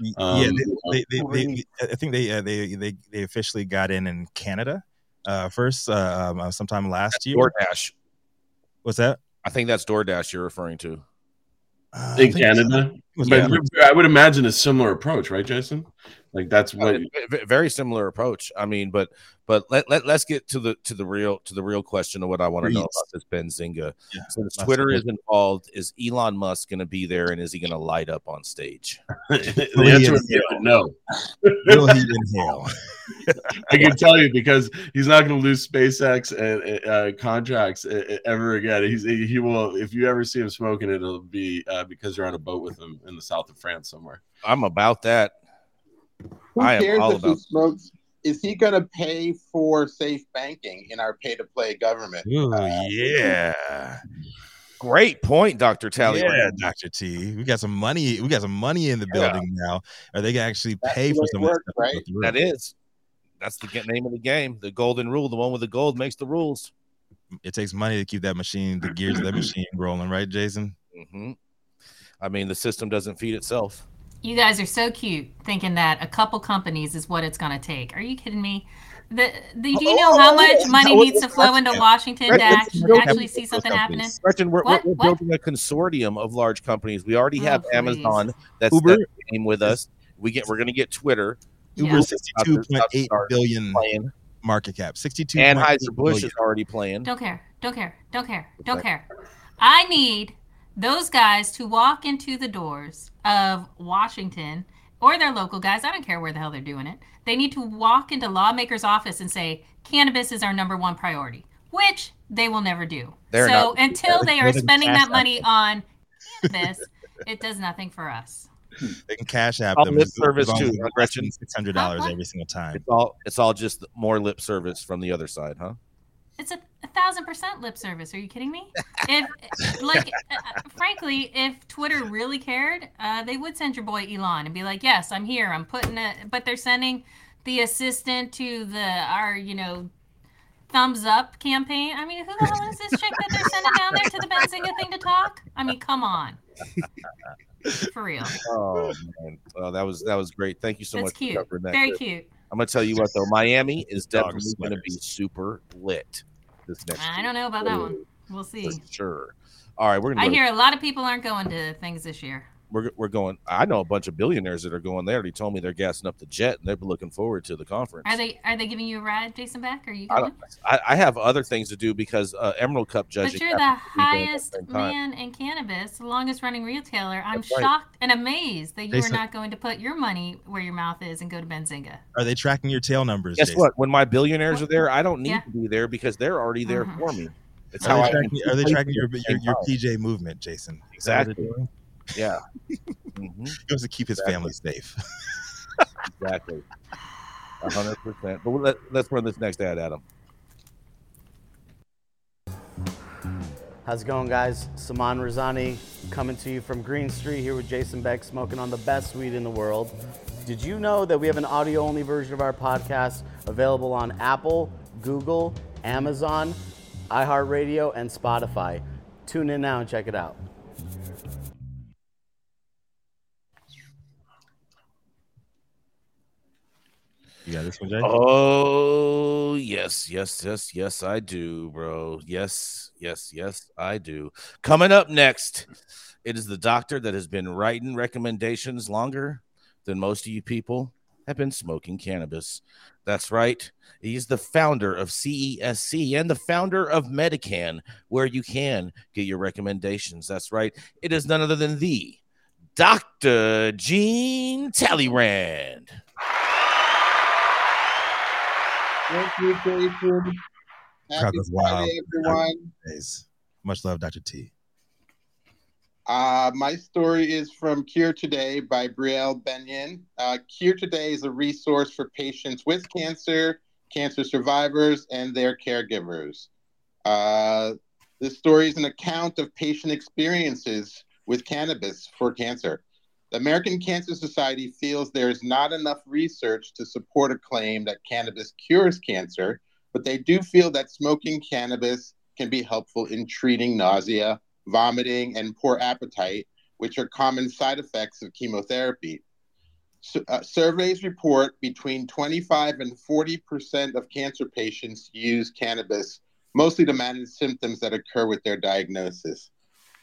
Yeah, Um, they, they, they, they, I think they, uh, they they they officially got in in Canada uh, first, uh, um, uh, sometime last year. DoorDash. What's that? I think that's DoorDash you're referring to. Uh, in think Canada, it was but Canada. I would imagine a similar approach, right, Jason? Like that's what. Uh, very similar approach. I mean, but but let, let let's get to the to the real to the real question of what I want to know about this Benzinga. Yeah, Since let's Twitter is involved, is Elon Musk going to be there, and is he going to light up on stage? the answer would be no. Will he inhale? I can tell you because he's not going to lose SpaceX and uh, contracts uh, ever again. He's he will. If you ever see him smoking, it'll be uh, because you're on a boat with him in the south of France somewhere. I'm about that. Who I am cares all if he smokes? Is he going to pay for safe banking in our pay-to-play government? Ooh, yeah. Great point, Doctor Tally. Yeah, Dr. T. We got some money. We got some money in the Yeah. building now. Are they gonna actually That's pay for way it some of works, right? go? That is. That's the name of the game. The golden rule. The one with the gold makes the rules. It takes money to keep that machine, the gears of that machine rolling, right, Jason? hmm I mean, the system doesn't feed itself. You guys are so cute thinking that a couple companies is what it's going to take. Are you kidding me? The, the, do you know oh, how much money needs to flow into Washington to Right, actually see something happening? Gretchen, we're, we're, What? we're What? building a consortium of large companies. We already Oh, have please. Amazon that's Uber- that came with us. We get we're going to get Twitter. Yeah. Uber About to- sixty-two about point to eight start billion playing. market cap. Sixty-two. Anheuser Busch is already playing. Don't care. Don't care. Don't care. Don't Okay. care. I need those guys to walk into the doors of Washington or their local guys. I don't care where the hell they're doing it. They need to walk into lawmakers' office and say, cannabis is our number one priority, which they will never do. They're so not- until they are spending that money on cannabis, it does nothing for us. Hmm. They can cash app All them lip service too, as huh, it's less Gretchen? Six hundred dollars Huh? every single time. It's all it's all just more lip service from the other side, huh? It's a, a thousand percent lip service. Are you kidding me? If, like, uh, frankly, if Twitter really cared, uh, they would send your boy Elon and be like, "Yes, I'm here. I'm putting it." But they're sending the assistant to the our, you know, thumbs up campaign. I mean, who the hell is this chick that they're sending down there to the Benzinga thing to talk? I mean, come on, for real. Oh man, oh, that was that was great. Thank you so That's much cute. for covering that. Very cute. I'm gonna tell you what though, Miami is Dog definitely gonna be super lit this next I year. don't know about that one. We'll see. for sure. All right, we're gonna I go to- hear a lot of people aren't going to things this year. We're, we're going. I know a bunch of billionaires that are going there. They told me they're gassing up the jet and they're looking forward to the conference. Are they are they giving you a ride, Jason Beck? Are you I, going? don't, I, I have other things to do because uh, Emerald Cup judging. But you're the happens to be going at the highest man in cannabis, the longest running retailer. I'm That's right. shocked and amazed that you are not going to put your money where your mouth is and go to Benzinga. Are they tracking your tail numbers? Guess Jason? what? When my billionaires are there, I don't need Yeah. to be there because they're already there Mhm. for me. It's how Are I they can tracking, are they tracking your your, your. PJ movement, Jason? Is Exactly. They're doing? Yeah. hmm He wants to keep his Exactly. family safe. Exactly. Hundred percent. But let, let's run this next ad, Adam. How's it going, guys? Saman Razani coming to you from Green Street here with Jason Beck, smoking on the best weed in the world. Did you know that we have an audio only version of our podcast available on Apple, Google, Amazon, iHeartRadio, and Spotify? Tune in now and check it out. You got this one, Jay? Oh yes, yes, yes, yes, I do, bro. Yes, yes, yes, I do. Coming up next, it is the doctor that has been writing recommendations longer than most of you people have been smoking cannabis. That's right. He's the founder of CESC and the founder of MediCann, where you can get your recommendations. That's right. It is none other than the Dr. Jean Talleyrand. Thank you, Jason. Crowd Happy. Friday, everyone. Days. Much love, Dr. T. Uh, my story is from Cure Today by Brielle Benyon. Uh, Cure Today is a resource for patients with cancer, cancer survivors, and their caregivers. Uh, this story is an account of patient experiences with cannabis for cancer. The American Cancer Society feels there is not enough research to support a claim that cannabis cures cancer, but they do feel that smoking cannabis can be helpful in treating nausea, vomiting, and poor appetite, which are common side effects of chemotherapy. So, uh, surveys report between 25 and 40 percent of cancer patients use cannabis, mostly to manage symptoms that occur with their diagnosis.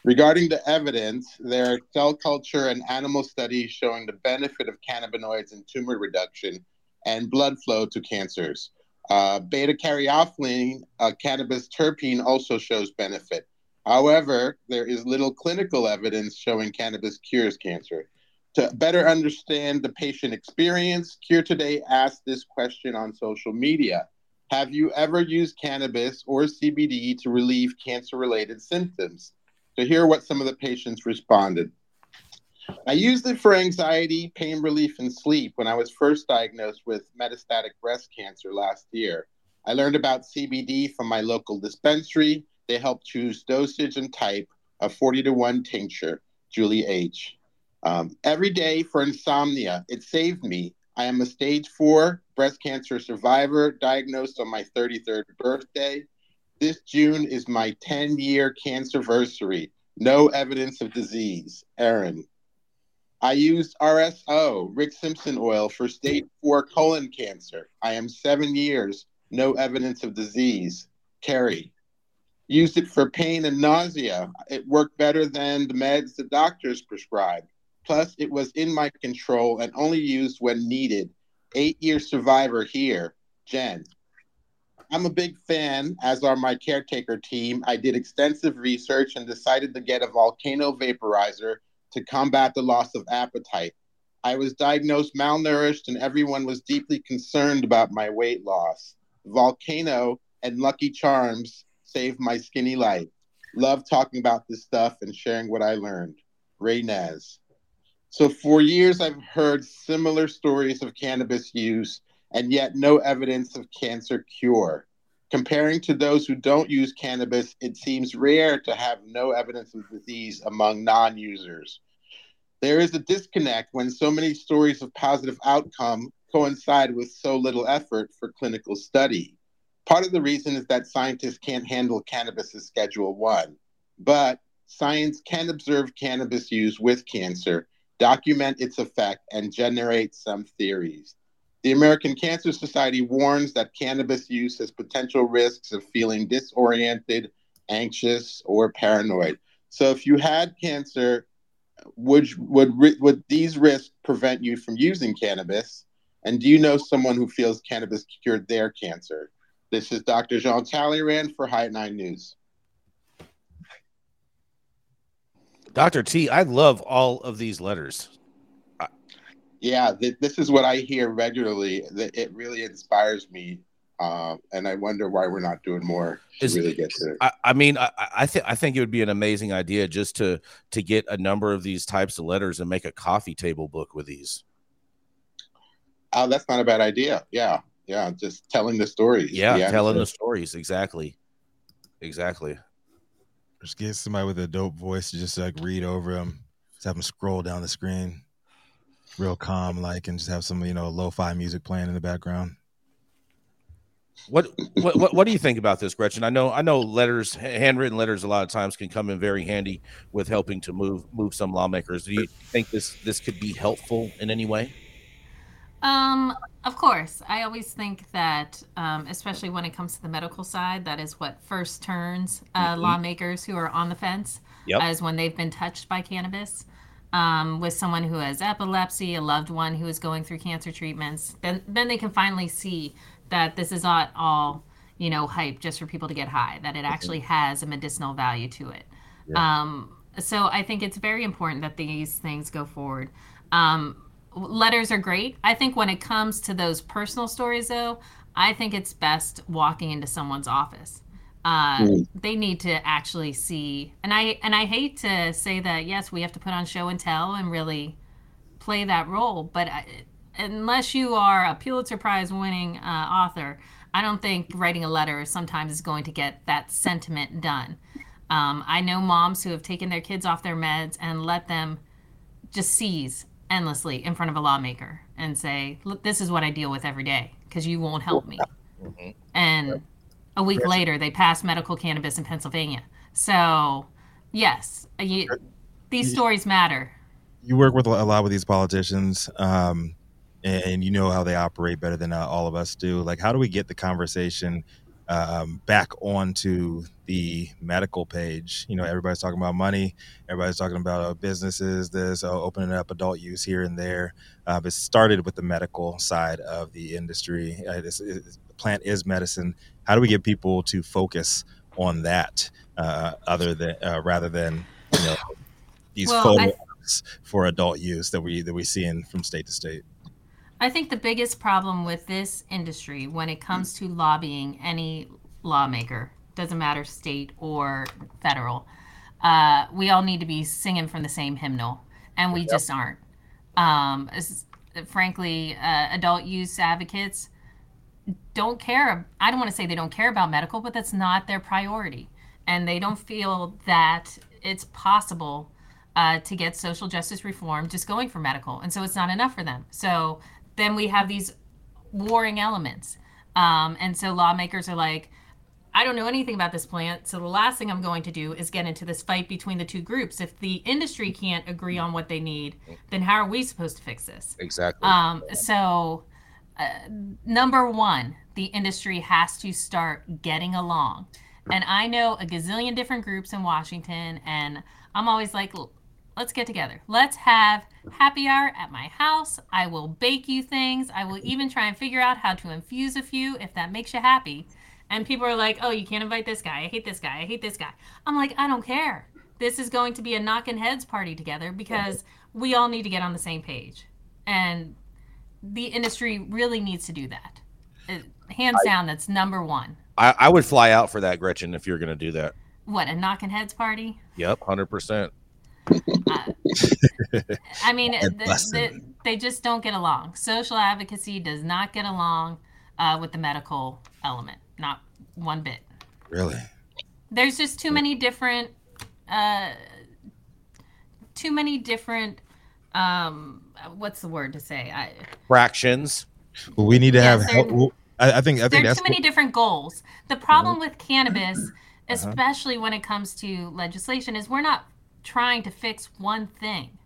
Regarding the evidence, there are cell culture and animal studies showing the benefit of cannabinoids in tumor reduction and blood flow to cancers. Uh, beta caryophyllene, a cannabis terpene, also shows benefit. However, there is little clinical evidence showing cannabis cures cancer. To better understand the patient experience, Cure Today asked this question on social media Have you ever used cannabis or CBD to relieve cancer related symptoms? To hear what some of the patients responded. I used it for anxiety, pain relief, and sleep when I was first diagnosed with metastatic breast cancer last year. I learned about CBD from my local dispensary. They help choose dosage and type of 40 to 1 tincture, Julie H. Um, every day for insomnia, it saved me. I am a stage four breast cancer survivor diagnosed on my 33rd birthday. This June is my 10 year cancerversary. No evidence of disease. Aaron. I used RSO, Rick Simpson oil, for stage four colon cancer. I am seven years, no evidence of disease. Carrie. Used it for pain and nausea. It worked better than the meds the doctors prescribed. Plus, it was in my control and only used when needed. Eight year survivor here, Jen. I'm a big fan, as are my caretaker team. I did extensive research and decided to get a volcano vaporizer to combat the loss of appetite. I was diagnosed malnourished, and everyone was deeply concerned about my weight loss. Volcano and Lucky Charms saved my skinny life. Love talking about this stuff and sharing what I learned. Ray Naz. So, for years, I've heard similar stories of cannabis use and yet no evidence of cancer cure. Comparing to those who don't use cannabis, it seems rare to have no evidence of disease among non users. There is a disconnect when so many stories of positive outcome coincide with so little effort for clinical study. Part of the reason is that scientists can't handle cannabis as Schedule 1, but science can observe cannabis use with cancer, document its effect, and generate some theories. The American Cancer Society warns that cannabis use has potential risks of feeling disoriented, anxious, or paranoid. So, if you had cancer, would would would these risks prevent you from using cannabis? And do you know someone who feels cannabis cured their cancer? This is Dr. Jean Talleyrand for High Nine News. Dr. T, I love all of these letters. Yeah, th- this is what I hear regularly. That it really inspires me, uh, and I wonder why we're not doing more to Is- really get to. I, I mean, I, I think I think it would be an amazing idea just to to get a number of these types of letters and make a coffee table book with these. Oh, that's not a bad idea. Yeah, yeah, just telling the stories. Yeah, telling the the stories exactly, exactly. Just get somebody with a dope voice to just like read over them. Just have them scroll down the screen, real calm, like, and just have some you know lo-fi music playing in the background. What, what what what do you think about this, Gretchen? I know I know letters, handwritten letters, a lot of times can come in very handy with helping to move move some lawmakers. Do you think this this could be helpful in any way? Um, of course. I always think that, um, especially when it comes to the medical side, that is what first turns uh, Mhm. lawmakers who are on the fence, Yep. as when they've been touched by cannabis. Um, with someone who has epilepsy, a loved one who is going through cancer treatments, then then they can finally see that this is not all you know hype just for people to get high. That it actually has a medicinal value to it. Um, so I think it's very important that these things go forward. Um, letters are great. I think when it comes to those personal stories, though, I think it's best walking into someone's office. Uh, Mm. They need to actually see, and I and I hate to say that. Yes, we have to put on show and tell and really play that role, but I, unless you are a Pulitzer Prize winning uh, author, I don't think writing a letter sometimes is going to get that sentiment done. Um, I know moms who have taken their kids off their meds and let them just seize endlessly in front of a lawmaker and say, "Look, this is what I deal with every day because you won't help me." And a week later, they passed medical cannabis in Pennsylvania. So, yes, you, these stories matter. you work with a lot with these politicians um, and you know how they operate better than uh, all of us do. Like how do we get the conversation um, back onto the medical page? You know everybody's talking about money everybody's talking about uh, businesses this uh, opening up adult use here and there. Uh, but it started with the medical side of the industry. Uh, this is, the plant is medicine how do we get people to focus on that uh, other than uh, rather than you know these Well, photo I- for adult use that we that we see in from state to state. I think the biggest problem with this industry when it comes to lobbying any lawmaker, doesn't matter state or federal, uh, we all need to be singing from the same hymnal, and we just aren't. Um, as- frankly, uh, adult use advocates don't care. I don't want to say they don't care about medical, but that's not their priority. And they don't feel that it's possible uh, to get social justice reform just going for medical. And so it's not enough for them. So then we have these warring elements. Um, and so lawmakers are like, I don't know anything about this plant. So the last thing I'm going to do is get into this fight between the two groups. If the industry can't agree on what they need, then how are we supposed to fix this? Exactly. Um, so, uh, number one, the industry has to start getting along. And I know a gazillion different groups in Washington, and I'm always like, let's get together. Let's have happy hour at my house. I will bake you things. I will even try and figure out how to infuse a few if that makes you happy. And people are like, oh, you can't invite this guy. I hate this guy. I hate this guy. I'm like, I don't care. This is going to be a knocking heads party together because we all need to get on the same page. And the industry really needs to do that. It, hands down, that's number one. I, I would fly out for that, Gretchen, if you're going to do that. What, a knocking heads party? Yep, hundred percent. I mean, the, the, they just don't get along. Social advocacy does not get along uh, with the medical element, not one bit. Really? There's just too many different, uh, too many different. Um, what's the word to say? I, Fractions. Well, we need to Yes, have. Help, I, I think. I think there's too many different goals. The problem Mm-hmm. with cannabis, Uh-huh. especially when it comes to legislation, is we're not trying to fix one thing.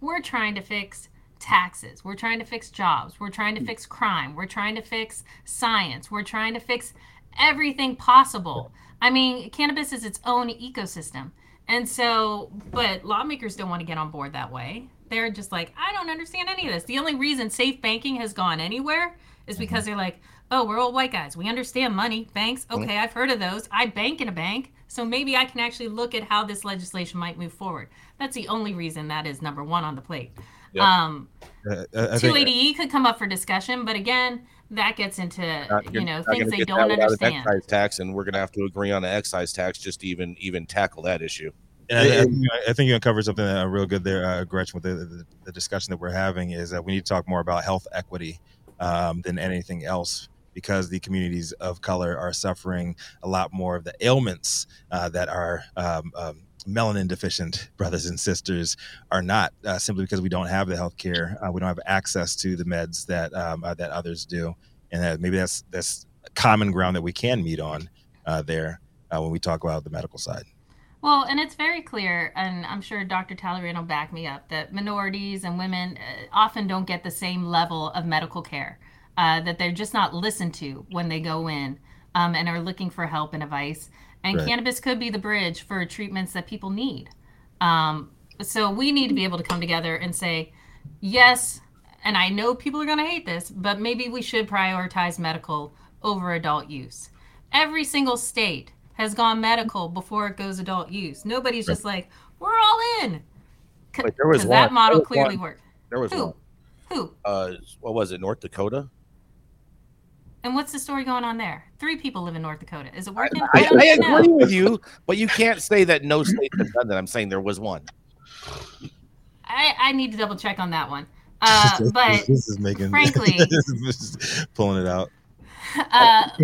We're trying to fix taxes. We're trying to fix jobs. We're trying to fix crime. We're trying to fix science. We're trying to fix everything possible. I mean, cannabis is its own ecosystem. And so, but lawmakers don't want to get on board that way. They're just like, I don't understand any of this. The only reason safe banking has gone anywhere is because they're like, oh, we're all white guys. We understand money, banks. Okay, I've heard of those. I bank in a bank. So maybe I can actually look at how this legislation might move forward. That's the only reason that is number one on the plate. Yep. Um, Uh, I- I 280E could come up for discussion, but again, that gets into you know things they don't an understand. Excise tax, and we're going to have to agree on an excise tax just to even even tackle that issue. And I, I, think- I think you uncovered something uh, real good there, uh, Gretchen, with the, the, the discussion that we're having is that we need to talk more about health equity um, than anything else because the communities of color are suffering a lot more of the ailments uh, that our um, um, melanin deficient brothers and sisters are not uh, simply because we don't have the health care. Uh, we don't have access to the meds that um, uh, that others do. And that maybe that's, that's common ground that we can meet on uh, there uh, when we talk about the medical side. Well, and it's very clear, and I'm sure Dr. Talleyrand will back me up, that minorities and women uh, often don't get the same level of medical care, uh, that they're just not listened to when they go in um, and are looking for help and advice. And Right. cannabis could be the bridge for treatments that people need. Um, So we need to be able to come together and say, yes, and I know people are going to hate this, but maybe we should prioritize medical over adult use. Every single state has gone medical before it goes adult use. Nobody's just like, we're all in. Wait, there was Because that model there was clearly one. worked. There was Who? one. Who? Uh, what was it? North Dakota. And what's the story going on there? Three people live in North Dakota. Is it working? I, don't I know. agree with you, but you can't say that no state has done that. I'm saying there was one. I, I need to double check on that one. Uh, but this is making frankly- this is pulling it out. Uh, Thank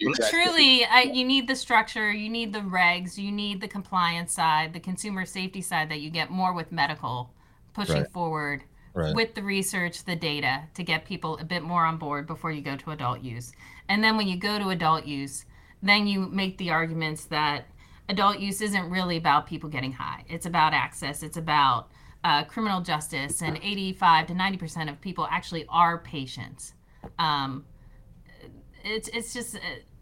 you, Jackie. truly I, you need the structure you need the regs you need the compliance side the consumer safety side that you get more with medical pushing Right. forward Right. with the research the data to get people a bit more on board before you go to adult use and then when you go to adult use then you make the arguments that adult use isn't really about people getting high it's about access it's about uh, criminal justice and 85 to 90 percent of people actually are patients um, it's it's just uh,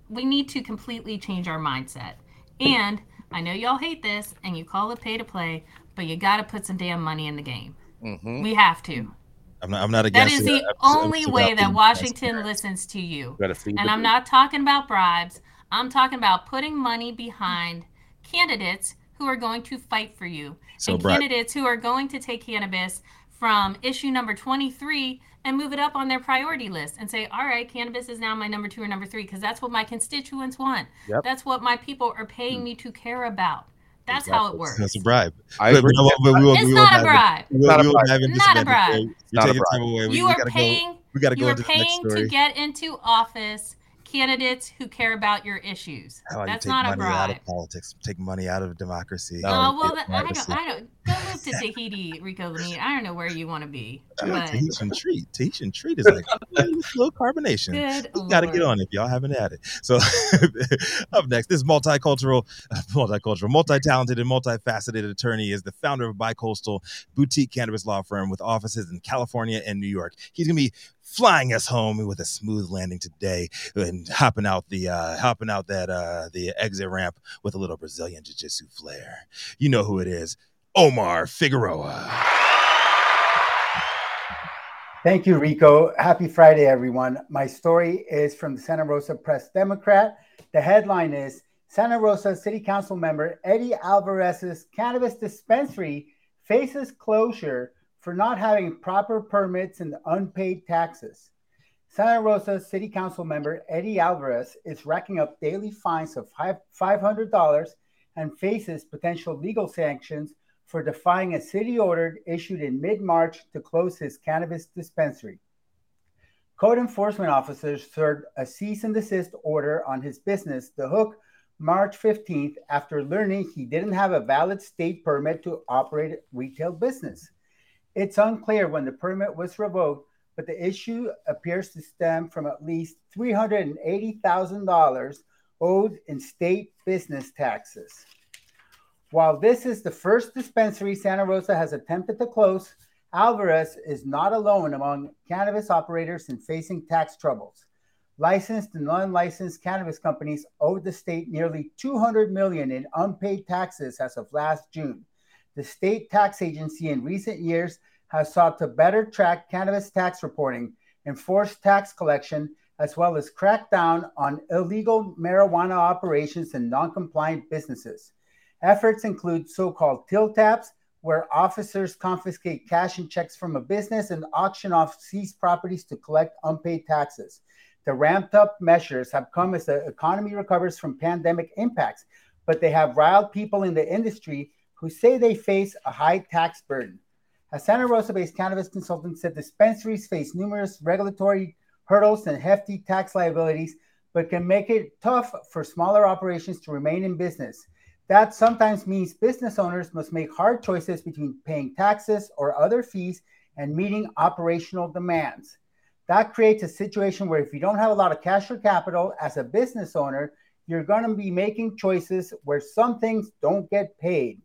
we need to completely change our mindset. And I know y'all hate this, and you call it pay to play, but you got to put some damn money in the game. Mm-hmm. We have to. I'm not. I'm not against is it. the I'm just- I'm only way that Washington listens to you. Feed. And I'm not talking about bribes. I'm talking about putting money behind candidates who are going to fight for you So, and candidates who are going to take cannabis from issue number 23 and move it up on their priority list and say, all right, cannabis is now my number two or number three because that's what my constituents want. Yep. That's what my people are paying me to care about. That's how it works. That's a bribe. I agree. we don't- but we won't- It's we won't not a dive in- bribe. we'll, not a we'll bribe. Not a bribe. You're Not a taking bribe. time away. We, you we are gotta paying go. We got to you go are into next paying story. to get into office candidates who care about your issues. How That's take not a money out bribe. of politics, take money out of democracy. No, Oh uh, well, Take that, I don't. I don't. Go move to Tahiti, Rico Lamitte. I don't know where you want to be, Dude, but Tahitian treat. Tahitian treat is like low carbonation. good. You got to get on it if y'all haven't had it. So up next, this multicultural, multicultural, multi-talented, and multifaceted attorney is the founder of a Bicoastal Boutique Cannabis Law Firm with offices in California and New York. He's gonna be flying us home with a smooth landing today and hopping out the uh, hopping out that uh, the exit ramp with a little Brazilian jiu-jitsu flair. You know who it is, Omar Figueroa. Thank you, Rico. Happy Friday, everyone. My story is from the Santa Rosa Press Democrat. The headline is Santa Rosa City Council member Eddie Alvarez's cannabis dispensary faces closure for not having proper permits and unpaid taxes. Santa Rosa City Council member Eddie Alvarez is racking up daily fines of five- $500 and faces potential legal sanctions for defying a city order issued in mid March to close his cannabis dispensary. Code enforcement officers served a cease and desist order on his business, The Hook, March 15th, after learning he didn't have a valid state permit to operate a retail business. It's unclear when the permit was revoked, but the issue appears to stem from at least $380,000 owed in state business taxes. While this is the first dispensary Santa Rosa has attempted to close, Alvarez is not alone among cannabis operators in facing tax troubles. Licensed and non-licensed cannabis companies owed the state nearly 200 million in unpaid taxes as of last June. The state tax agency in recent years has sought to better track cannabis tax reporting, enforce tax collection, as well as crack down on illegal marijuana operations and non-compliant businesses. Efforts include so called till taps, where officers confiscate cash and checks from a business and auction off seized properties to collect unpaid taxes. The ramped up measures have come as the economy recovers from pandemic impacts, but they have riled people in the industry who say they face a high tax burden. A Santa Rosa based cannabis consultant said dispensaries face numerous regulatory hurdles and hefty tax liabilities, but can make it tough for smaller operations to remain in business. That sometimes means business owners must make hard choices between paying taxes or other fees and meeting operational demands. That creates a situation where if you don't have a lot of cash or capital as a business owner, you're going to be making choices where some things don't get paid.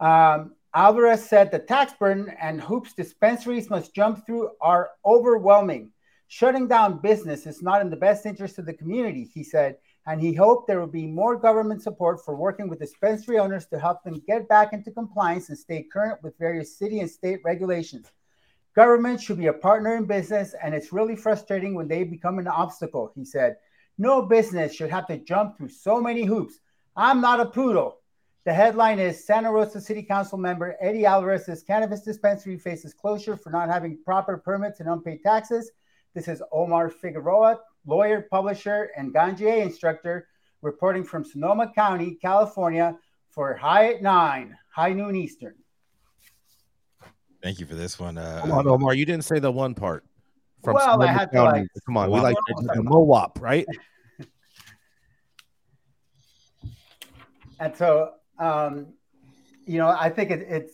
Um, Alvarez said the tax burden and hoops dispensaries must jump through are overwhelming. Shutting down business is not in the best interest of the community, he said, and he hoped there would be more government support for working with dispensary owners to help them get back into compliance and stay current with various city and state regulations. Government should be a partner in business, and it's really frustrating when they become an obstacle, he said. No business should have to jump through so many hoops. I'm not a poodle. The headline is Santa Rosa City Council member Eddie Alvarez's cannabis dispensary faces closure for not having proper permits and unpaid taxes. This is Omar Figueroa, lawyer, publisher, and Ganjier instructor, reporting from Sonoma County, California, for High at Nine, High Noon Eastern. Thank you for this one. Uh, Come on, Omar. You didn't say the one part. From Well, I Sonoma had to, County. like- Come on, we like the, the MOWAP, right? And so, um, you know, I think it, it's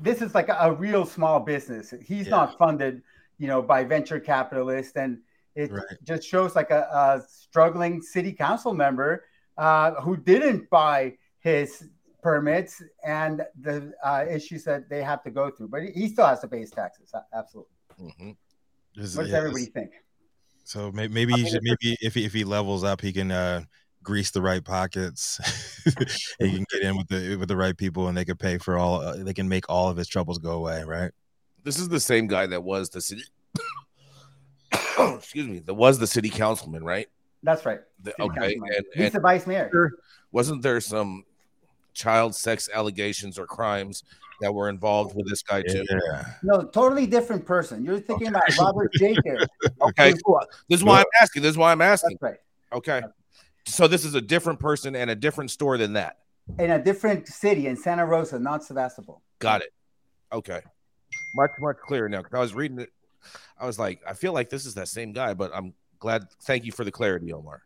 this is like a, real small business. He's Yeah. not funded, you know, by venture capitalists, and it Right. just shows like a, a struggling city council member uh, who didn't buy his permits and the uh, issues that they have to go through. But he- still has to pay his taxes. Absolutely. Mhm. this- What does yeah, everybody think? So may- maybe he should, maybe if he, if he levels up, he can uh, grease the right pockets. he can get in with the with the right people, and they can pay for all. Uh, they can make all of his troubles go away, right? This is the same guy that was the city. excuse me. That was the city councilman, right? That's right. The- okay, councilman. and, He's the vice mayor. wasn't there some child sex allegations or crimes that were involved with this guy too? Yeah. No, totally different person. You're thinking about Robert Jacobs. Okay, cool. This is why I'm asking. This is why I'm That's asking. right. Okay, so this is a different person and a different store than that. in a different city in Santa Rosa, not Sebastopol. Got it. Okay, much much clearer now. 'Cause I was reading it. I was like, I feel like this is that same guy, but I'm glad. Thank you for the clarity, Omar.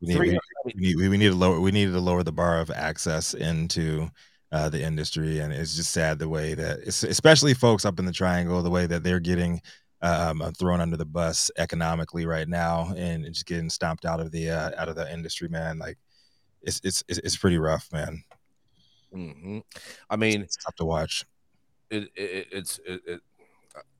We need, Three- we, we need we need to lower we needed to lower the bar of access into uh, the industry, and it's just sad the way that, especially folks up in the Triangle, the way that they're getting um, thrown under the bus economically right now, and just getting stomped out of the uh, out of the industry, man. Like it's it's it's, pretty rough, man. hmm I mean, It's tough to watch. it, it it's it, it,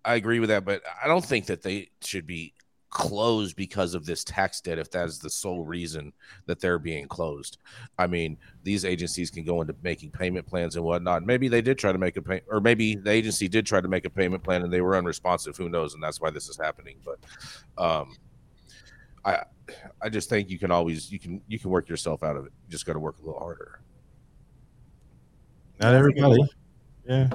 I agree with that, but I don't think that they should be closed because of this tax debt if that is the sole reason that they're being closed. I mean, these agencies can go into making payment plans and whatnot. Maybe they did try to make a pay, or maybe the agency did try to make a payment plan and they were unresponsive. Who knows? And that's why this is happening. But um, I I just think you can always you can you can work yourself out of it. You just got to work a little harder. Not everybody. Yeah.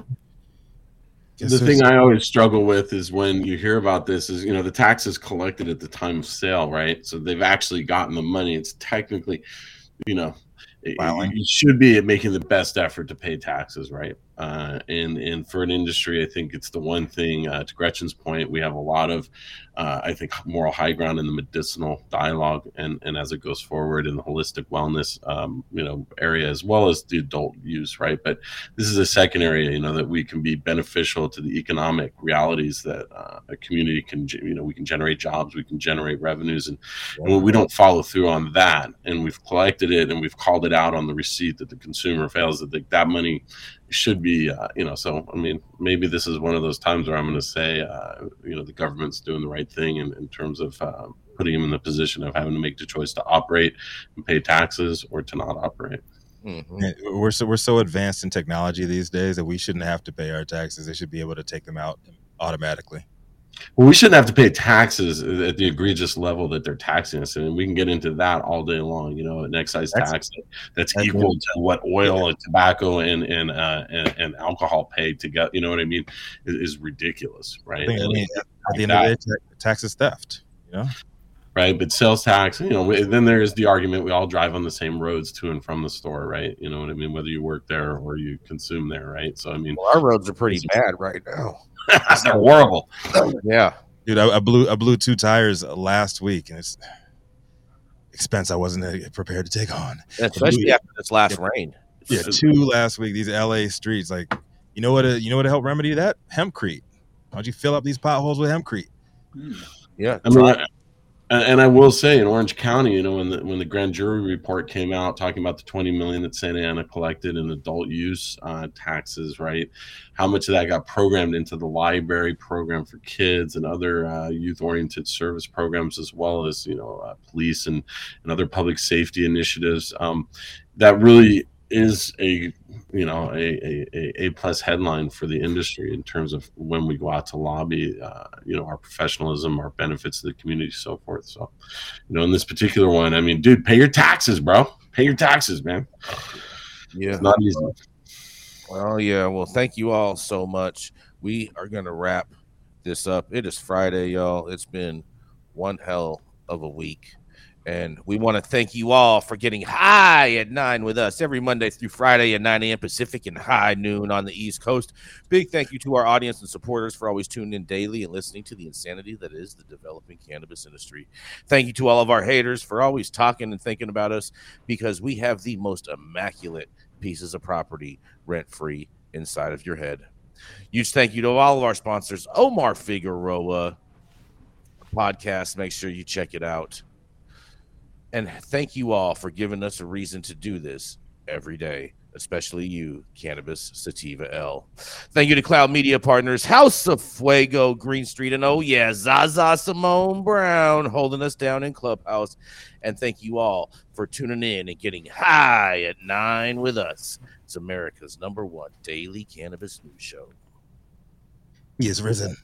The thing I always struggle with is when you hear about this is you know the tax is collected at the time of sale, right? So they've actually gotten the money. It's technically, you know, it- you should be making the best effort to pay taxes, right? Uh, and and for an industry, I think it's the one thing. Uh, to Gretchen's point, we have a lot of, uh, I think, moral high ground in the medicinal dialogue, and and as it goes forward in the holistic wellness, um, you know, area as well as the adult use, right? But this is a second area, you know, that we can be beneficial to the economic realities that uh, a community can, you know, we can generate jobs, we can generate revenues, and, and when we don't follow through on that, and we've collected it and we've called it out on the receipt that the consumer fails, that the, that money should be, uh, you know, so I mean, maybe this is one of those times where I'm going to say, uh, you know, the government's doing the right thing in, in terms of. Uh, Putting them in the position of having to make the choice to operate and pay taxes or to not operate. Mhm. We're so we're so advanced in technology these days that we shouldn't have to pay our taxes. They should be able to take them out automatically. Well, we shouldn't have to pay taxes at the egregious level that they're taxing us, and we can get into that all day long. You know, an excise That's- tax that's that's equal to what oil and tobacco and and, uh, and and alcohol pay together. You know what I mean? Is, is ridiculous, right? I mean, at the end of the day, ta- tax is theft. You know, right? But sales tax, you know, then there's the argument we all drive on the same roads to and from the store, right? You know what I mean? Whether you work there or you consume there, right? So I mean, Well, our roads are pretty bad right now. they're horrible. Yeah. dude, I, I blew I blew two tires last week, and it's expense I wasn't uh, prepared to take on. Especially after this last rain. Yeah, two last week. These LA streets, like, you know what? uh you know what to help remedy that? Hempcrete. Why don't you fill up these potholes with hempcrete? Yeah. I mean, I, And, I will say, in Orange County, you know, when the when the grand jury report came out talking about the 20 million that Santa Ana collected in adult use uh, taxes, right? How much of that got programmed into the library program for kids and other uh, youth-oriented service programs, as well as you know, uh, police and and other public safety initiatives. Um, that really is a you know a, a, a plus headline for the industry in terms of when we go out to lobby uh, you know our professionalism our benefits to the community so forth so you know in this particular one i mean dude pay your taxes bro pay your taxes man Yeah. it's not easy Well, yeah. Well, thank you all so much. We are going to wrap this up. It is Friday, y'all. It's been one hell of a week. And we want to thank you all for getting high at nine with us every Monday through Friday at 9 a.m. Pacific and high noon on the East Coast. Big thank you to our audience and supporters for always tuning in daily and listening to the insanity that is the developing cannabis industry. Thank you to all of our haters for always talking and thinking about us because we have the most immaculate pieces of property rent free inside of your head. Huge thank you to all of our sponsors, Omar Figueroa podcast. Make sure you check it out. And thank you all for giving us a reason to do this every day, especially you, Cannabis Sativa L. Thank you to Cloud Media Partners, House of Fuego, Green Street, and oh yeah, Zaza Simone Brown holding us down in Clubhouse. And thank you all for tuning in and getting high at nine with us. It's America's number one daily cannabis news show. He is risen.